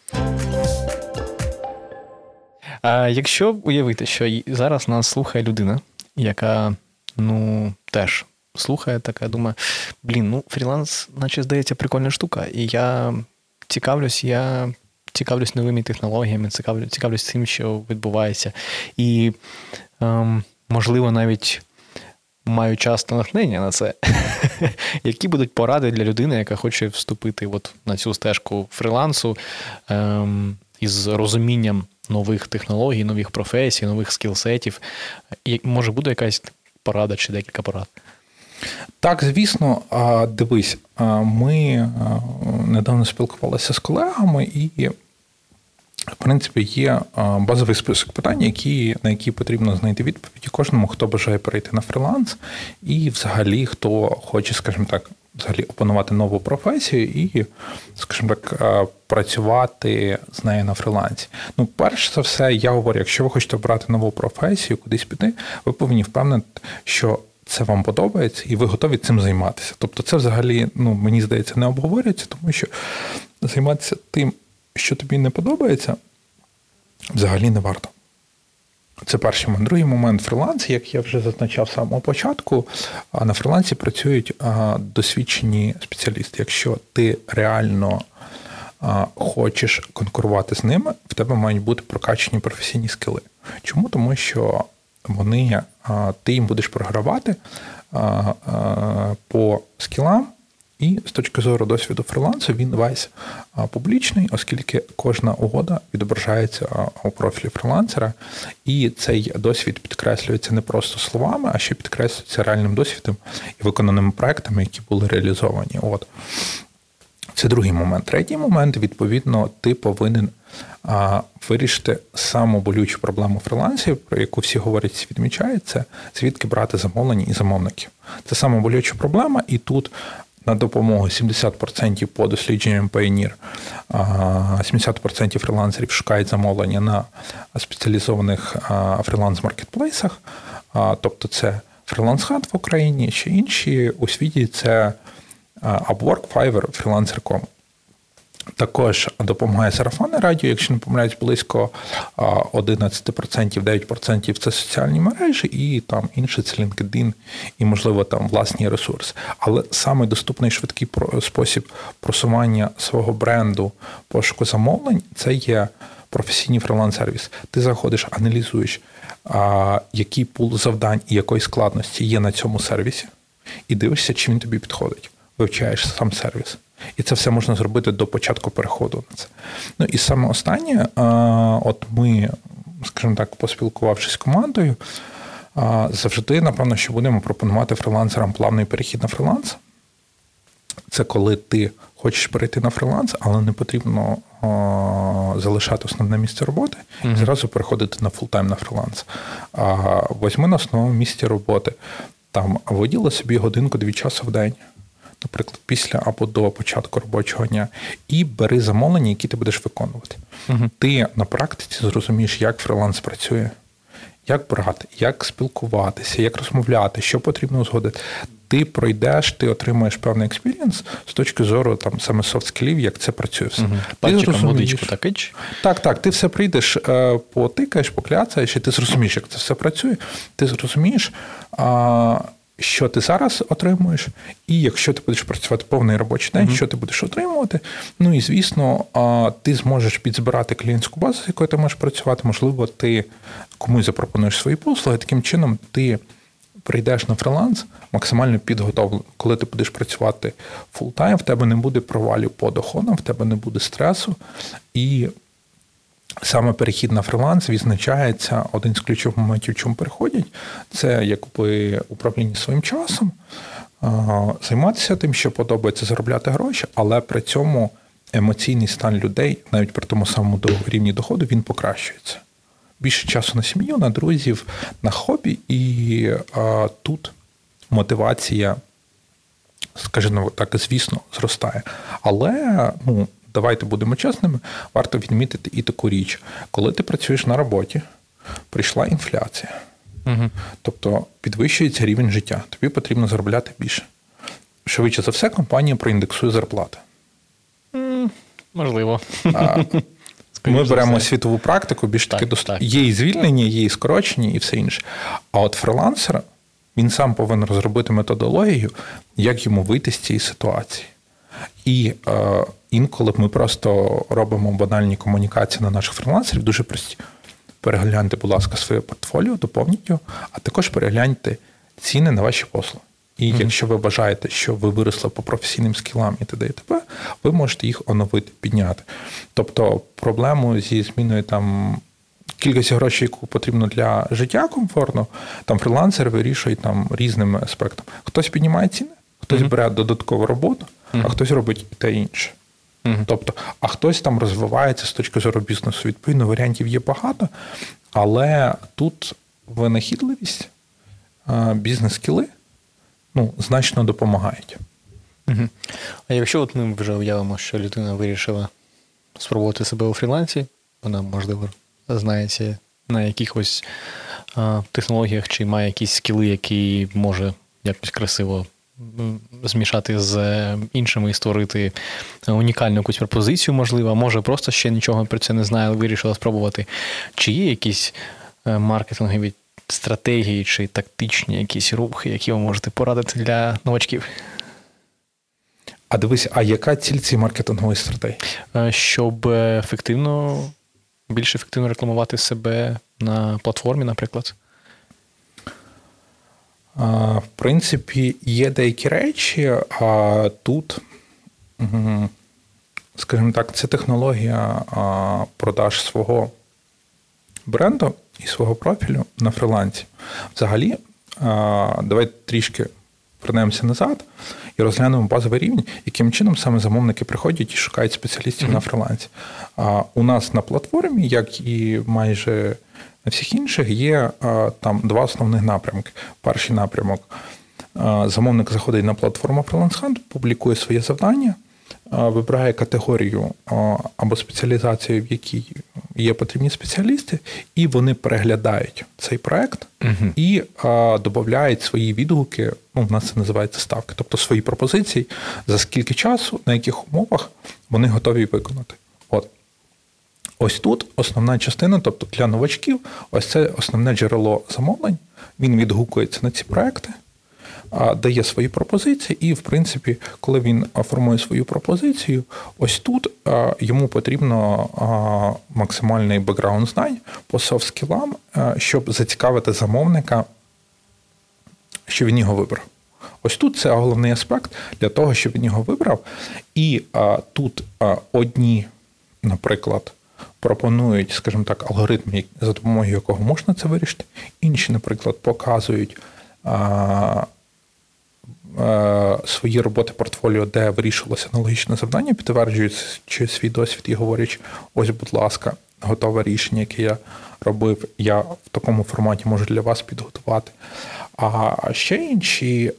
А Якщо уявити, що зараз нас слухає людина, яка ну теж слухає, така думає, блін, ну фріланс, наче здається, прикольна штука. І я цікавлюсь, я цікавлюсь новими технологіями, цікавлюсь, цікавлюсь тим, що відбувається. І, ем, можливо, навіть. Маю часто натхнення на це. Які будуть поради для людини, яка хоче вступити от на цю стежку фрілансу ем, із розумінням нових технологій, нових професій, нових скілсетів? Може буде якась порада чи декілька порад? Так, звісно, дивись, ми недавно спілкувалися з колегами, і, в принципі, є базовий список питань, які, на які потрібно знайти відповіді кожному, хто бажає перейти на фриланс, і взагалі хто хоче, скажімо так, взагалі опанувати нову професію і, скажімо так, працювати з нею на фрилансі. Ну, перш за все, я говорю, якщо ви хочете обрати нову професію, кудись піти, ви повинні впевнити, що це вам подобається, і ви готові цим займатися. Тобто, це взагалі, ну, мені здається, не обговорюється, тому що займатися тим, що тобі не подобається, взагалі не варто. Це перший момент. Другий момент фриланс, як я вже зазначав з самого початку, на фрилансі працюють досвідчені спеціалісти. Якщо ти реально хочеш конкурувати з ними, в тебе мають бути прокачені професійні скили. Чому? Тому що вони, ти їм будеш програвати по скілам, і з точки зору досвіду фрилансу він весь публічний, оскільки кожна угода відображається у профілі фрилансера, і цей досвід підкреслюється не просто словами, а ще підкреслюється реальним досвідом і виконаними проектами, які були реалізовані. От. Це другий момент. Третій момент, відповідно, ти повинен а, вирішити саму болючу проблему фрилансів, про яку всі говорять, відмічають, це звідки брати замовлення і замовників. Це сама болюча проблема, і тут. На допомогу 70% по дослідженням Pioneer, 70% фрилансерів шукають замовлення на спеціалізованих фриланс-маркетплейсах, тобто це фріланс-хат в Україні чи інші у світі це Upwork, Fiverr, Freelancer.com. Також допомагає сарафанне радіо, якщо не помиляюсь, близько 11%, 9% це соціальні мережі, і там інше це LinkedIn і, можливо, там власні ресурси. Але саме доступний швидкий спосіб просування свого бренду пошуку замовлень це є професійний фриланс-сервіс. Ти заходиш, аналізуєш, який пул завдань і якої складності є на цьому сервісі, і дивишся, чи він тобі підходить вивчаєш сам сервіс. І це все можна зробити до початку переходу на це. Ну і саме останнє, от ми, скажімо так, поспілкувавшись з командою, завжди, напевно, що будемо пропонувати фрилансерам плавний перехід на фриланс. Це коли ти хочеш перейти на фриланс, але не потрібно залишати основне місце роботи і mm-hmm. зразу переходити на full-time на фриланс. А Возьми на основному місці роботи. Там виділи собі годинку-дві часу в день наприклад, після або до початку робочого дня, і бери замовлення, які ти будеш виконувати. Угу. Ти на практиці зрозумієш, як фриланс працює. Як брати, як спілкуватися, як розмовляти, що потрібно узгодити. Ти пройдеш, ти отримаєш певний experience з точки зору там саме soft скілів, як це працює все. Угу. Пальчиком водичку такич? Так, так. Ти все прийдеш, е, потикаєш, покляцаєш, і ти зрозумієш, як це все працює. Ти зрозумієш, що ти зараз отримуєш, і якщо ти будеш працювати повний робочий день, mm-hmm. що ти будеш отримувати. Ну і звісно, ти зможеш підзбирати клієнтську базу, з якою ти можеш працювати. Можливо, ти комусь запропонуєш свої послуги. Таким чином, ти прийдеш на фриланс максимально підготовлений. Коли ти будеш працювати full-time, в тебе не буде провалів по доходам, в тебе не буде стресу. І Саме перехід на фриланс відзначається один з ключових моментів, чому переходять, це якби управління своїм часом, займатися тим, що подобається заробляти гроші, але при цьому емоційний стан людей, навіть при тому самому рівні доходу, він покращується. Більше часу на сім'ю, на друзів, на хобі, і тут мотивація, скажімо так, звісно, зростає. Але ну, давайте будемо чесними, варто відмітити і таку річ, коли ти працюєш на роботі, прийшла інфляція. Угу. Тобто підвищується рівень життя, тобі потрібно заробляти більше. Швидше за все, компанія проіндексує зарплати. Можливо. А, Ми беремо світову практику, більш таки доступ. Є і звільнення, є і скорочення, і все інше. А от фрилансер, він сам повинен розробити методологію, як йому вийти з цієї ситуації. І е, інколи ми просто робимо банальні комунікації на наших фрилансерів, дуже прості. Перегляньте, будь ласка, своє портфоліо, доповніть його, а також перегляньте ціни на ваші послуги. І mm-hmm. якщо ви бажаєте, що ви виросли по професійним скілам і т.д. і т.п., ви можете їх оновити, підняти. Тобто проблему зі зміною там кількості грошей, яку потрібно для життя комфортно, там фрилансер вирішує там різними аспектами. Хтось піднімає ціни, хтось mm-hmm. бере додаткову роботу, mm-hmm. а хтось робить те інше. Тобто, а хтось там розвивається з точки зору бізнесу. Відповідно, варіантів є багато, але тут винахідливість, бізнес-скіли ну, значно допомагають. Угу. А якщо от ми вже уявимо, що людина вирішила спробувати себе у фрілансі, вона, можливо, знається на якихось а, технологіях чи має якісь скіли, які може якось красиво змішати з іншими і створити унікальну якусь пропозицію, можливо, може просто ще нічого про це не знає, але вирішила спробувати. Чи є якісь е, маркетингові стратегії чи тактичні якісь рухи, які ви можете порадити для новачків? А дивись, а яка ціль цієї маркетингової стратегії? Е, щоб ефективно, більш ефективно рекламувати себе на платформі, наприклад. В принципі, є деякі речі, а тут, скажімо так, це технологія продаж свого бренду і свого профілю на фрилансі. Взагалі, давайте трішки вернемося назад і розглянемо базовий рівень, яким чином саме замовники приходять і шукають спеціалістів mm-hmm. на фрилансі. У нас на платформі, як і майже на всіх інших є там два основних напрямки. Перший напрямок замовник заходить на платформу Freelance Hunt, публікує своє завдання, вибирає категорію або спеціалізацію, в якій є потрібні спеціалісти, і вони переглядають цей проект uh і додають свої відгуки. Ну, в нас це називається ставки, тобто свої пропозиції, за скільки часу, на яких умовах вони готові виконати. От. Ось тут основна частина, тобто для новачків, ось це основне джерело замовлень. Він відгукується на ці проекти, дає свої пропозиції, і, в принципі, коли він формує свою пропозицію, ось тут йому потрібно максимальний бекграунд знань по софт-скілам, щоб зацікавити замовника, що він його вибрав. Ось тут це головний аспект для того, щоб він його вибрав. І а, тут а, одні, наприклад, пропонують, скажімо так, алгоритм, за допомогою якого можна це вирішити. Інші, наприклад, показують а, а, свої роботи портфоліо, де вирішувалося аналогічне завдання, підтверджуючи свій досвід і говорять, ось, будь ласка, готове рішення, яке я робив, я в такому форматі можу для вас підготувати. А ще інші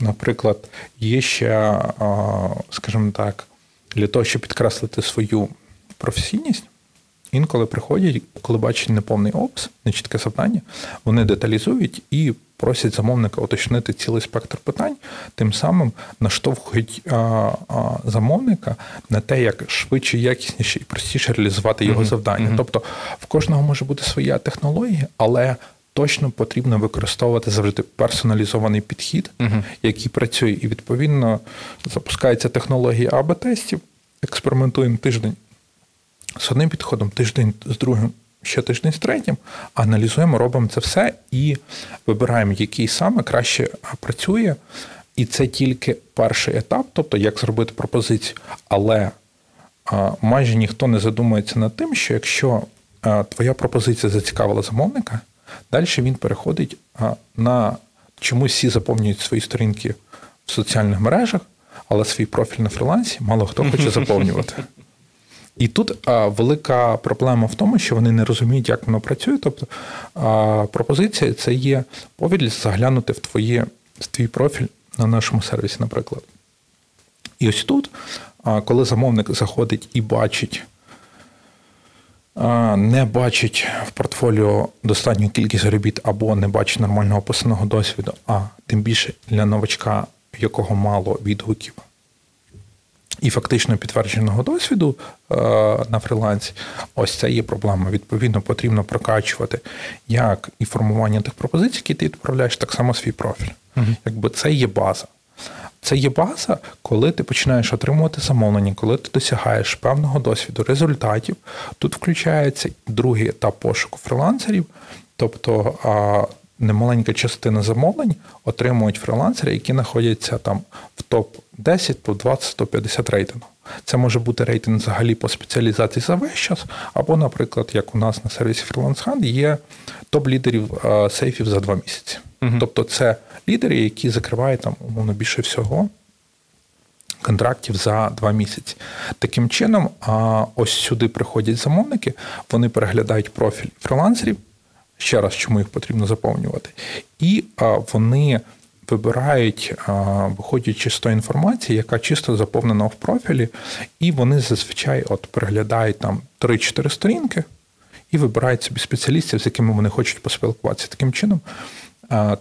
наприклад, є ще, скажімо так, для того, щоб підкреслити свою професійність. Інколи приходять, коли бачать неповний опис, нечітке завдання, вони деталізують і просять замовника уточнити цілий спектр питань, тим самим наштовхують а, а, замовника на те, як швидше, якісніше і простіше реалізувати його uh-huh. завдання. Uh-huh. Тобто в кожного може бути своя технологія, але точно потрібно використовувати завжди персоналізований підхід, uh-huh. який працює, і відповідно запускається технологія АБ-тестів, експериментуємо тиждень з одним підходом, тиждень з другим, ще тиждень з третім, аналізуємо, робимо це все і вибираємо, який саме краще працює. І це тільки перший етап, тобто як зробити пропозицію. Але майже ніхто не задумується над тим, що якщо твоя пропозиція зацікавила замовника, далі він переходить на чомусь всі заповнюють свої сторінки в соціальних мережах, але свій профіль на фрілансі мало хто хоче заповнювати. І тут а, велика проблема в тому, що вони не розуміють, як воно працює. Тобто а, пропозиція це є повід заглянути в твоє, в твій профіль на нашому сервісі, наприклад. І ось тут, а, коли замовник заходить і бачить, не бачить в портфоліо достатню кількість робіт або не бачить нормального описаного досвіду, а тим більше для новачка, якого мало відгуків і фактично підтвердженого досвіду е, на фрилансі, ось це є проблема. Відповідно, потрібно прокачувати як і формування тих пропозицій, які ти відправляєш, так само свій профіль. Угу. Якби це є база. Це є база, коли ти починаєш отримувати замовлення, коли ти досягаєш певного досвіду, результатів. Тут включається другий етап пошуку фрилансерів, тобто немаленька частина замовлень отримують фрилансери, які знаходяться там в топ-10, топ-20, топ-50 рейтингу. Це може бути рейтинг взагалі по спеціалізації за весь час, або, наприклад, як у нас на сервісі FreelanceHand є топ-лідерів сейфів за два місяці. Угу. Тобто це лідери, які закривають там умовно більше всього. Контрактів за два місяці. Таким чином, ось сюди приходять замовники, вони переглядають профіль фрилансерів, ще раз, чому їх потрібно заповнювати. І вони вибирають, виходячи з тої інформації, яка чисто заповнена в профілі, і вони зазвичай от переглядають там 3-4 сторінки і вибирають собі спеціалістів, з якими вони хочуть поспілкуватися. Таким чином.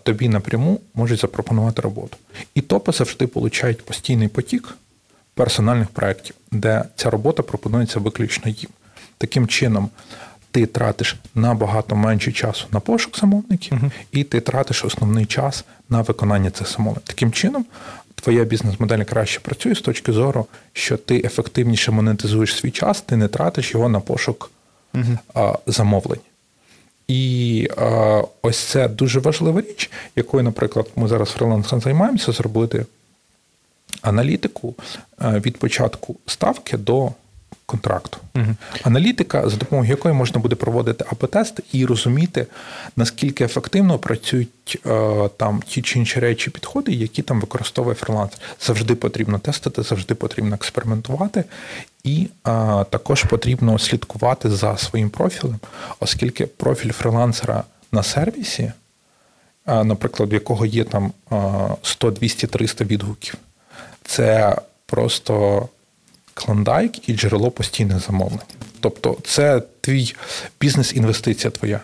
Тобі напряму можуть запропонувати роботу. І топи завжди получають постійний потік персональних проєктів, де ця робота пропонується виключно їм. Таким чином, ти тратиш набагато менше часу на пошук замовників, uh і ти тратиш основний час на виконання цих замовлень. Таким чином, твоя бізнес-модель краще працює з точки зору, що ти ефективніше монетизуєш свій час, ти не тратиш його на пошук uh а, замовлень. І а, ось це дуже важлива річ, якою, наприклад, ми зараз фрилансом займаємося, зробити аналітику від початку ставки до контракту. Угу. Аналітика, за допомогою якої можна буде проводити АП-тести і розуміти, наскільки ефективно працюють е, там ті чи інші речі, підходи, які там використовує фриланс. Завжди потрібно тестити, завжди потрібно експериментувати, і е, також потрібно слідкувати за своїм профілем, оскільки профіль фрилансера на сервісі, е, наприклад, в якого є там 100, 200, 300 відгуків, це просто клондайк і джерело постійних замовлень. Тобто, це твій бізнес-інвестиція твоя.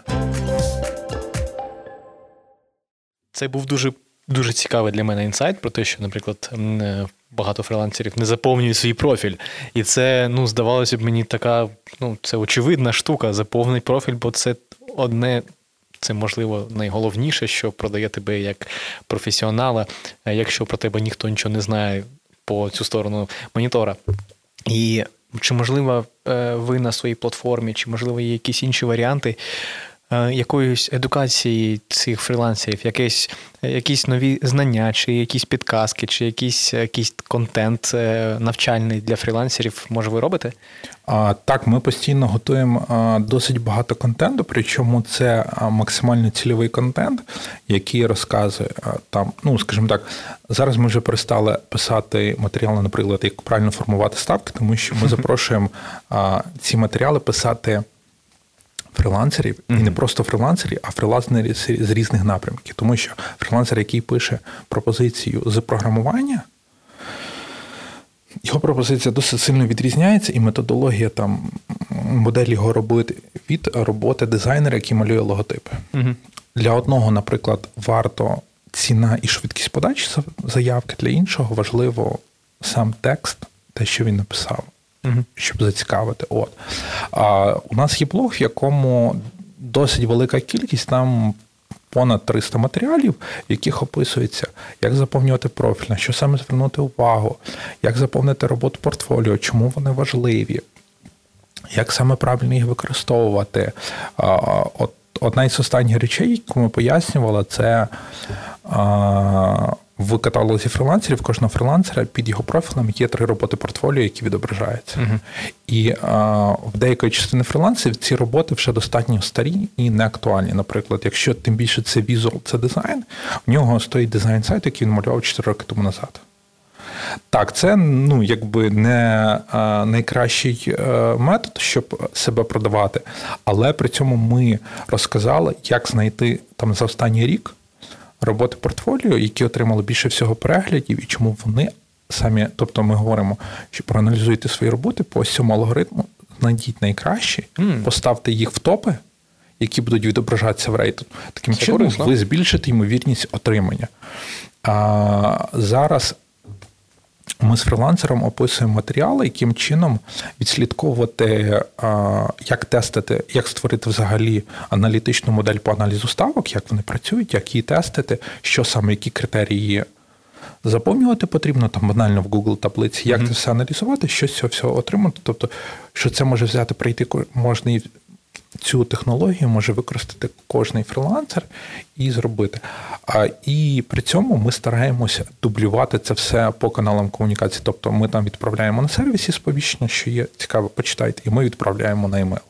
Це був дуже дуже цікавий для мене інсайт про те, що, наприклад, е, багато фрилансерів не заповнюють свій профіль. І це, ну, здавалося б, мені така, ну, це очевидна штука, заповнить профіль, бо це одне. Це, можливо, найголовніше, що продає тебе як професіонала, якщо про тебе ніхто нічого не знає по цю сторону монітора. І чи можливо е, ви на своїй платформі, чи можливо є якісь інші варіанти якоїсь едукації цих фрілансерів, якісь якісь нові знання, чи якісь підказки, чи якийсь якийсь контент е, навчальний для фрілансерів, може, ви робите? А, Так, ми постійно готуємо досить багато контенту, причому це максимально цільовий контент, який розказує там, ну скажімо так, зараз ми вже перестали писати матеріали, наприклад, як правильно формувати ставки, тому що ми запрошуємо ці матеріали писати фрилансерів, mm-hmm. і не просто фрилансерів, а фрилансери з різних напрямків. Тому що фрилансер, який пише пропозицію з програмування, його пропозиція досить сильно відрізняється, і методологія там моделі його робити від роботи дизайнера, який малює логотипи. Mm-hmm. Для одного, наприклад, варто ціна і швидкість подачі заявки, для іншого важливо сам текст, те, що він написав щоб зацікавити. От. А у нас є блог, в якому досить велика кількість, там понад 300 матеріалів, в яких описується, як заповнювати профіль, на що саме звернути увагу, як заповнити роботу портфоліо, чому вони важливі, як саме правильно їх використовувати. Одна із останніх речей, яку ми пояснювали, це в каталозі фрилансерів кожного фрилансера під його профілем є три роботи портфоліо, які відображаються. Uh-huh. І а, в деякої частини фрилансерів ці роботи вже достатньо старі і не актуальні. Наприклад, якщо тим більше це візуал, це дизайн, в нього стоїть дизайн сайт, який він малював 4 роки тому назад. Так, це ну, якби не а, найкращий а, е, метод, щоб себе продавати, але при цьому ми розказали, як знайти там за останній рік роботи портфоліо, які отримали більше всього переглядів, і чому вони самі, тобто ми говоримо, що проаналізуйте свої роботи по цьому алгоритму, знайдіть найкращі, mm. поставте їх в топи, які будуть відображатися в рейтингу. Таким Це чином, корисно. ви збільшите ймовірність отримання. А Зараз ми з фрилансером описуємо матеріали, яким чином відслідковувати, як тестити, як створити взагалі аналітичну модель по аналізу ставок, як вони працюють, як її тестити, що саме, які критерії заповнювати потрібно, там банально в Google таблиці, як mm-hmm. це все аналізувати, що з цього всього отримати. Тобто, що це може взяти, прийти можна і цю технологію може використати кожний фрилансер і зробити. А і при цьому ми стараємося дублювати це все по каналам комунікації. Тобто ми там відправляємо на сервісі сповіщення, що є цікаво, почитайте, і ми відправляємо на емейл.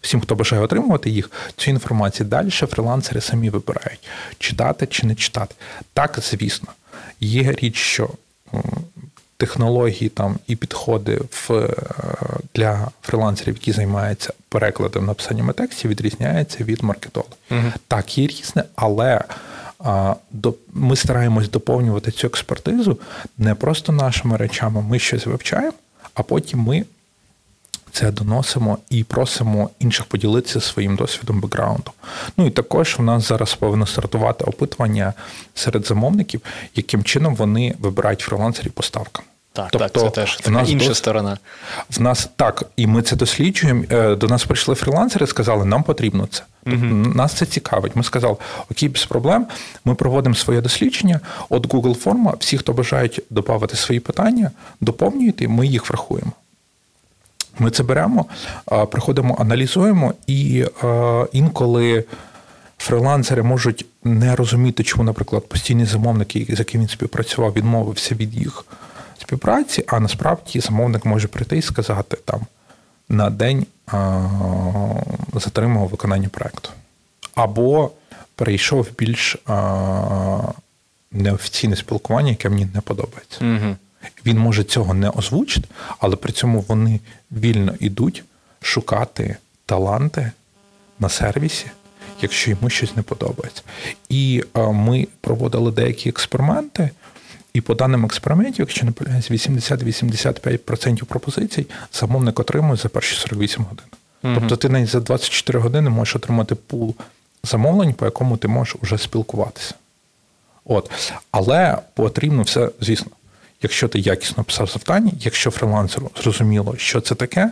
Всім, хто бажає отримувати їх, цю інформацію далі фрилансери самі вибирають, читати чи не читати. Так, звісно, є річ, що технології там і підходи в, е, для фрилансерів, які займаються перекладом написаннями текстів, відрізняються від маркетолога. Угу. Так, є різне, але а, до, ми стараємось доповнювати цю експертизу не просто нашими речами, ми щось вивчаємо, а потім ми. Це доносимо і просимо інших поділитися своїм досвідом бекграундом. Ну і також в нас зараз повинно стартувати опитування серед замовників, яким чином вони вибирають фрилансерів по ставкам. Так, тобто, так, це теж така нас інша дос... сторона. В нас так, і ми це досліджуємо. Е, до нас прийшли фрілансери, сказали, нам потрібно це. Тобто, uh Нас це цікавить. Ми сказали, окей, без проблем. Ми проводимо своє дослідження. От Google форма, всі, хто бажають додати свої питання, доповнюйте, ми їх врахуємо. Ми це беремо, приходимо, аналізуємо, і інколи фрилансери можуть не розуміти, чому, наприклад, постійний замовник, з яким він співпрацював, відмовився від їх співпраці, а насправді замовник може прийти і сказати там на день затримав виконання проєкту. Або перейшов в більш неофіційне спілкування, яке мені не подобається. Угу. Він може цього не озвучити, але при цьому вони вільно йдуть шукати таланти на сервісі, якщо йому щось не подобається. І ми проводили деякі експерименти. І по даним експериментів, якщо не помиляюсь, 80-85% пропозицій замовник отримує за перші 48 годин. Угу. Тобто ти навіть за 24 години можеш отримати пул замовлень, по якому ти можеш вже спілкуватися. От. Але потрібно все, звісно, якщо ти якісно писав завдання, якщо фрилансеру зрозуміло, що це таке,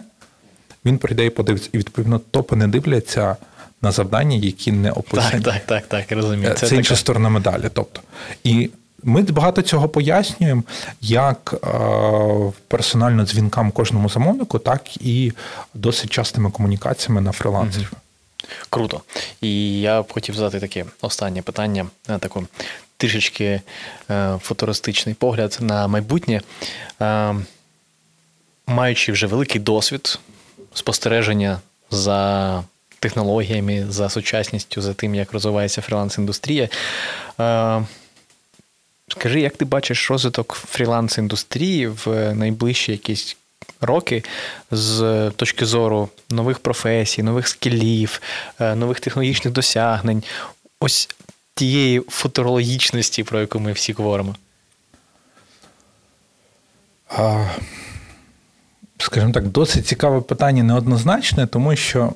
він прийде і подивиться. І відповідно топи не дивляться на завдання, які не описані. Так, так, так, так, розумію. Це, це інша сторона медалі. Тобто. І ми багато цього пояснюємо, як е, персонально дзвінкам кожному замовнику, так і досить частими комунікаціями на фрилансерів. Круто. І я б хотів задати таке останнє питання, е, таку трішечки е, футуристичний погляд на майбутнє. Маючи вже великий досвід спостереження за технологіями, за сучасністю, за тим, як розвивається фріланс-індустрія. Скажи, як ти бачиш розвиток фріланс-індустрії в найближчі якісь роки з точки зору нових професій, нових скілів, е, нових технологічних досягнень, ось тієї футурологічності, про яку ми всі говоримо? Скажімо так, досить цікаве питання неоднозначне, тому що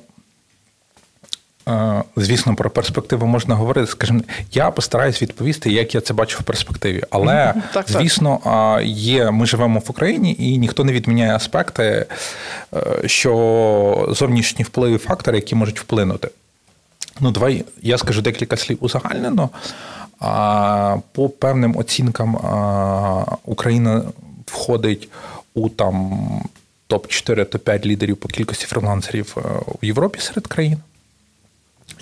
звісно, про перспективу можна говорити. Скажімо, я постараюсь відповісти, як я це бачу в перспективі. Але, так, звісно, є, ми живемо в Україні, і ніхто не відміняє аспекти, е, що зовнішні впливи, фактори, які можуть вплинути. Ну, давай я скажу декілька слів узагальнено. По певним оцінкам Україна входить у там топ-4, топ-5 лідерів по кількості фрилансерів е, в Європі серед країн.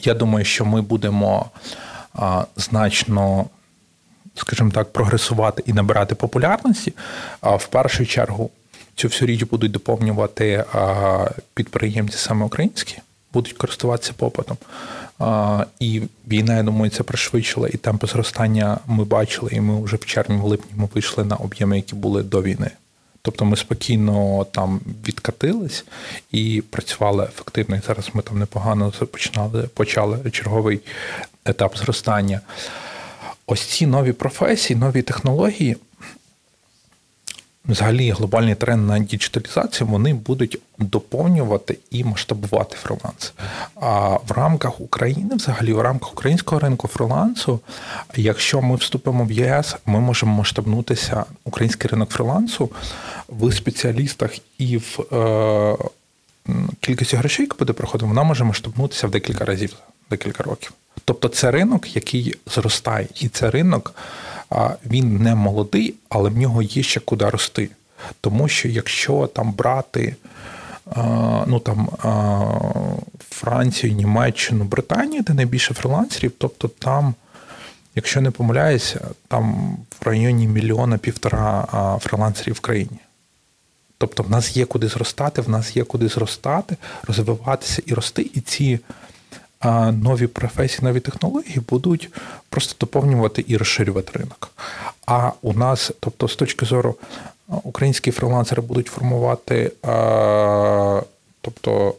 Я думаю, що ми будемо значно, скажімо так, прогресувати і набирати популярності. В першу чергу цю всю річ будуть доповнювати підприємці саме українські, будуть користуватися попитом. А, і війна, я думаю, це пришвидшила, і темпи зростання ми бачили, і ми вже в червні, в липні ми вийшли на об'єми, які були до війни. Тобто ми спокійно там відкатились і працювали ефективно. І зараз ми там непогано починали, почали черговий етап зростання. Ось ці нові професії, нові технології взагалі глобальний тренд на діджиталізацію, вони будуть доповнювати і масштабувати фриланс. А в рамках України, взагалі, в рамках українського ринку фрилансу, якщо ми вступимо в ЄС, ми можемо масштабнутися український ринок фрилансу в спеціалістах і в е, кількості грошей, яка буде проходити, вона може масштабнутися в декілька разів, декілька років. Тобто це ринок, який зростає, і це ринок він не молодий, але в нього є ще куди рости. Тому що якщо там брати ну там Францію, Німеччину, Британію, де найбільше фрилансерів, тобто там, якщо не помиляюся, там в районі мільйона півтора фрилансерів в країні. Тобто в нас є куди зростати, в нас є куди зростати, розвиватися і рости, і ці нові професії, нові технології будуть просто доповнювати і розширювати ринок. А у нас, тобто, з точки зору українські фрилансери будуть формувати, тобто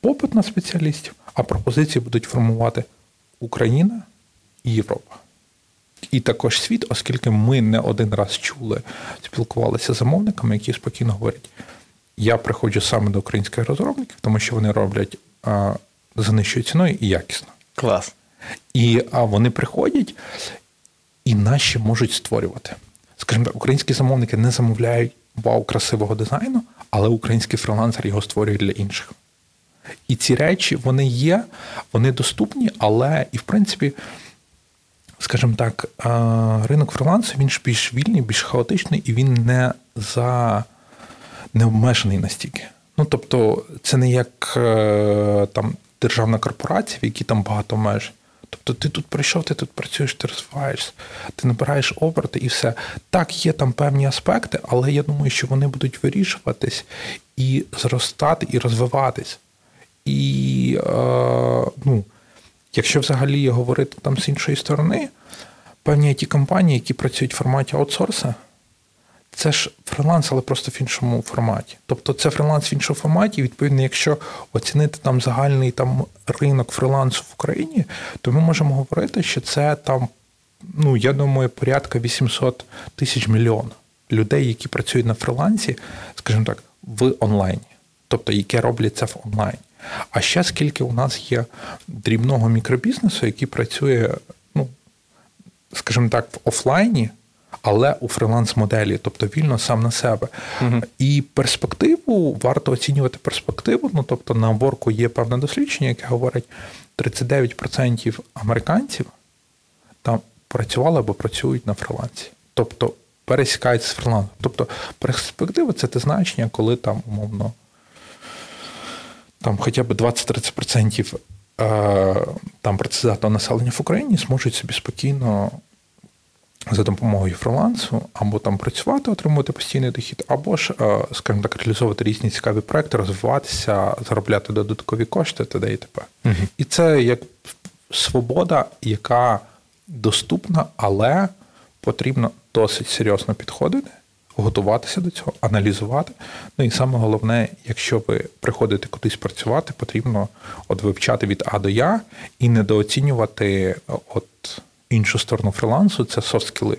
попит на спеціалістів, а пропозиції будуть формувати Україна і Європа. І також світ, оскільки ми не один раз чули, спілкувалися з замовниками, які спокійно говорять: я приходжу саме до українських розробників, тому що вони роблять за нижчою ціною і якісно. Клас. І а вони приходять і наші можуть створювати. Скажімо так, українські замовники не замовляють вау красивого дизайну, але український фрилансер його створює для інших. І ці речі вони є, вони доступні, але і в принципі, скажімо так, ринок фрилансу він ж більш вільний, більш хаотичний, і він не за не обмежений настільки. Ну тобто, це не як е, там державна корпорація, в якій там багато меж. Тобто ти тут прийшов, ти тут працюєш, ти розвиваєшся, ти набираєш оберти і все. Так, є там певні аспекти, але я думаю, що вони будуть вирішуватись і зростати, і розвиватись. І е, ну, якщо взагалі говорити там з іншої сторони, певні ті компанії, які працюють в форматі аутсорса, це ж фриланс, але просто в іншому форматі. Тобто це фриланс в іншому форматі. Відповідно, якщо оцінити там загальний там ринок фрилансу в Україні, то ми можемо говорити, що це там, ну я думаю, порядка 800 тисяч мільйонів людей, які працюють на фрилансі, скажімо так, в онлайні, тобто які роблять це в онлайні. А ще скільки у нас є дрібного мікробізнесу, який працює, ну скажімо так, в офлайні але у фриланс-моделі, тобто вільно сам на себе. Угу. І перспективу варто оцінювати перспективу. Ну тобто на Ворку є певне дослідження, яке говорить, 39% американців там працювали або працюють на фрилансі. Тобто пересікаються з фрилансом. Тобто перспектива це те значення, коли там умовно там хоча б 20-30% е, там працездатного населення в Україні зможуть собі спокійно за допомогою фрилансу, або там працювати, отримувати постійний дохід, або ж, е, скажімо так, реалізовувати різні цікаві проекти, розвиватися, заробляти додаткові кошти т.д. і т.п. Угу. І це як свобода, яка доступна, але потрібно досить серйозно підходити, готуватися до цього, аналізувати. Ну і саме головне, якщо ви приходите кудись працювати, потрібно от вивчати від А до Я і недооцінювати от іншу сторону фрилансу це софт-скіли.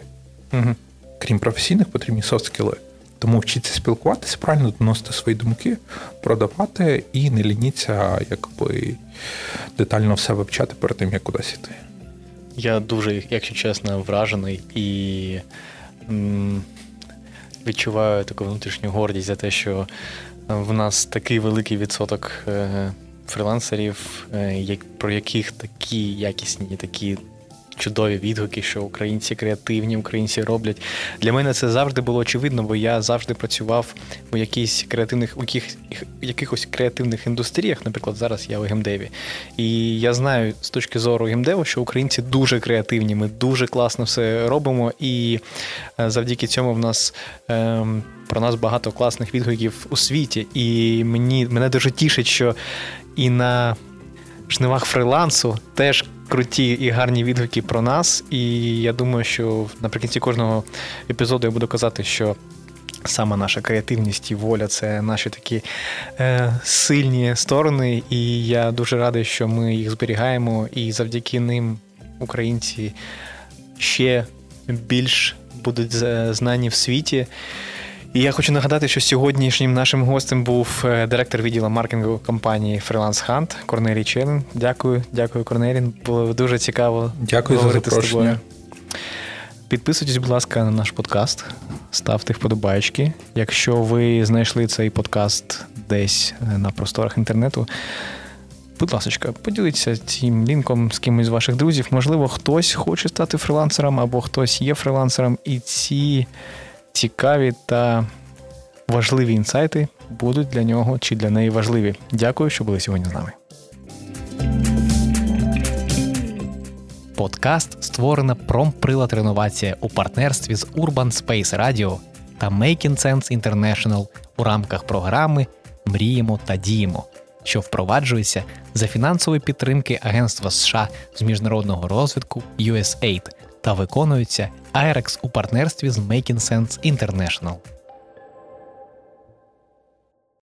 Угу. Крім професійних, потрібні софт-скіли. Тому вчіться спілкуватися, правильно доносити свої думки, продавати і не лініться, якби детально все вивчати перед тим, як кудись йти. Я дуже, якщо чесно, вражений і м, відчуваю таку внутрішню гордість за те, що в нас такий великий відсоток е, фрилансерів, е, про яких такі якісні, такі чудові відгуки, що українці креативні, українці роблять. Для мене це завжди було очевидно, бо я завжди працював у якихось креативних у яких, якихось креативних індустріях. Наприклад, зараз я у геймдеві. І я знаю з точки зору геймдеву, що українці дуже креативні. Ми дуже класно все робимо, і е, завдяки цьому в нас. Ем, про нас багато класних відгуків у світі, і мені мене дуже тішить, що і на жнивах фрилансу теж круті і гарні відгуки про нас. І я думаю, що наприкінці кожного епізоду я буду казати, що. Саме наша креативність і воля це наші такі е, сильні сторони, і я дуже радий, що ми їх зберігаємо, і завдяки ним українці ще більш будуть знані в світі. І я хочу нагадати, що сьогоднішнім нашим гостем був е, директор відділу маркетингу компанії Freelance Hunt Корнелій Челин. Дякую, дякую, Корнелій. Було дуже цікаво. Дякую за запрошення. з тобою. Підписуйтесь, будь ласка, на наш подкаст, ставте вподобайки. Якщо ви знайшли цей подкаст десь е, на просторах інтернету, будь ласка, поділіться цим лінком з кимось з ваших друзів. Можливо, хтось хоче стати фрилансером або хтось є фрилансером, і ці цікаві та важливі інсайти будуть для нього чи для неї важливі. Дякую, що були сьогодні з нами. Подкаст створена промприлад реновація у партнерстві з Urban Space Radio та Making Sense International у рамках програми Мріємо та діємо, що впроваджується за фінансової підтримки Агентства США з міжнародного розвитку USAID та виконуються IREX у партнерстві з Making Sense International.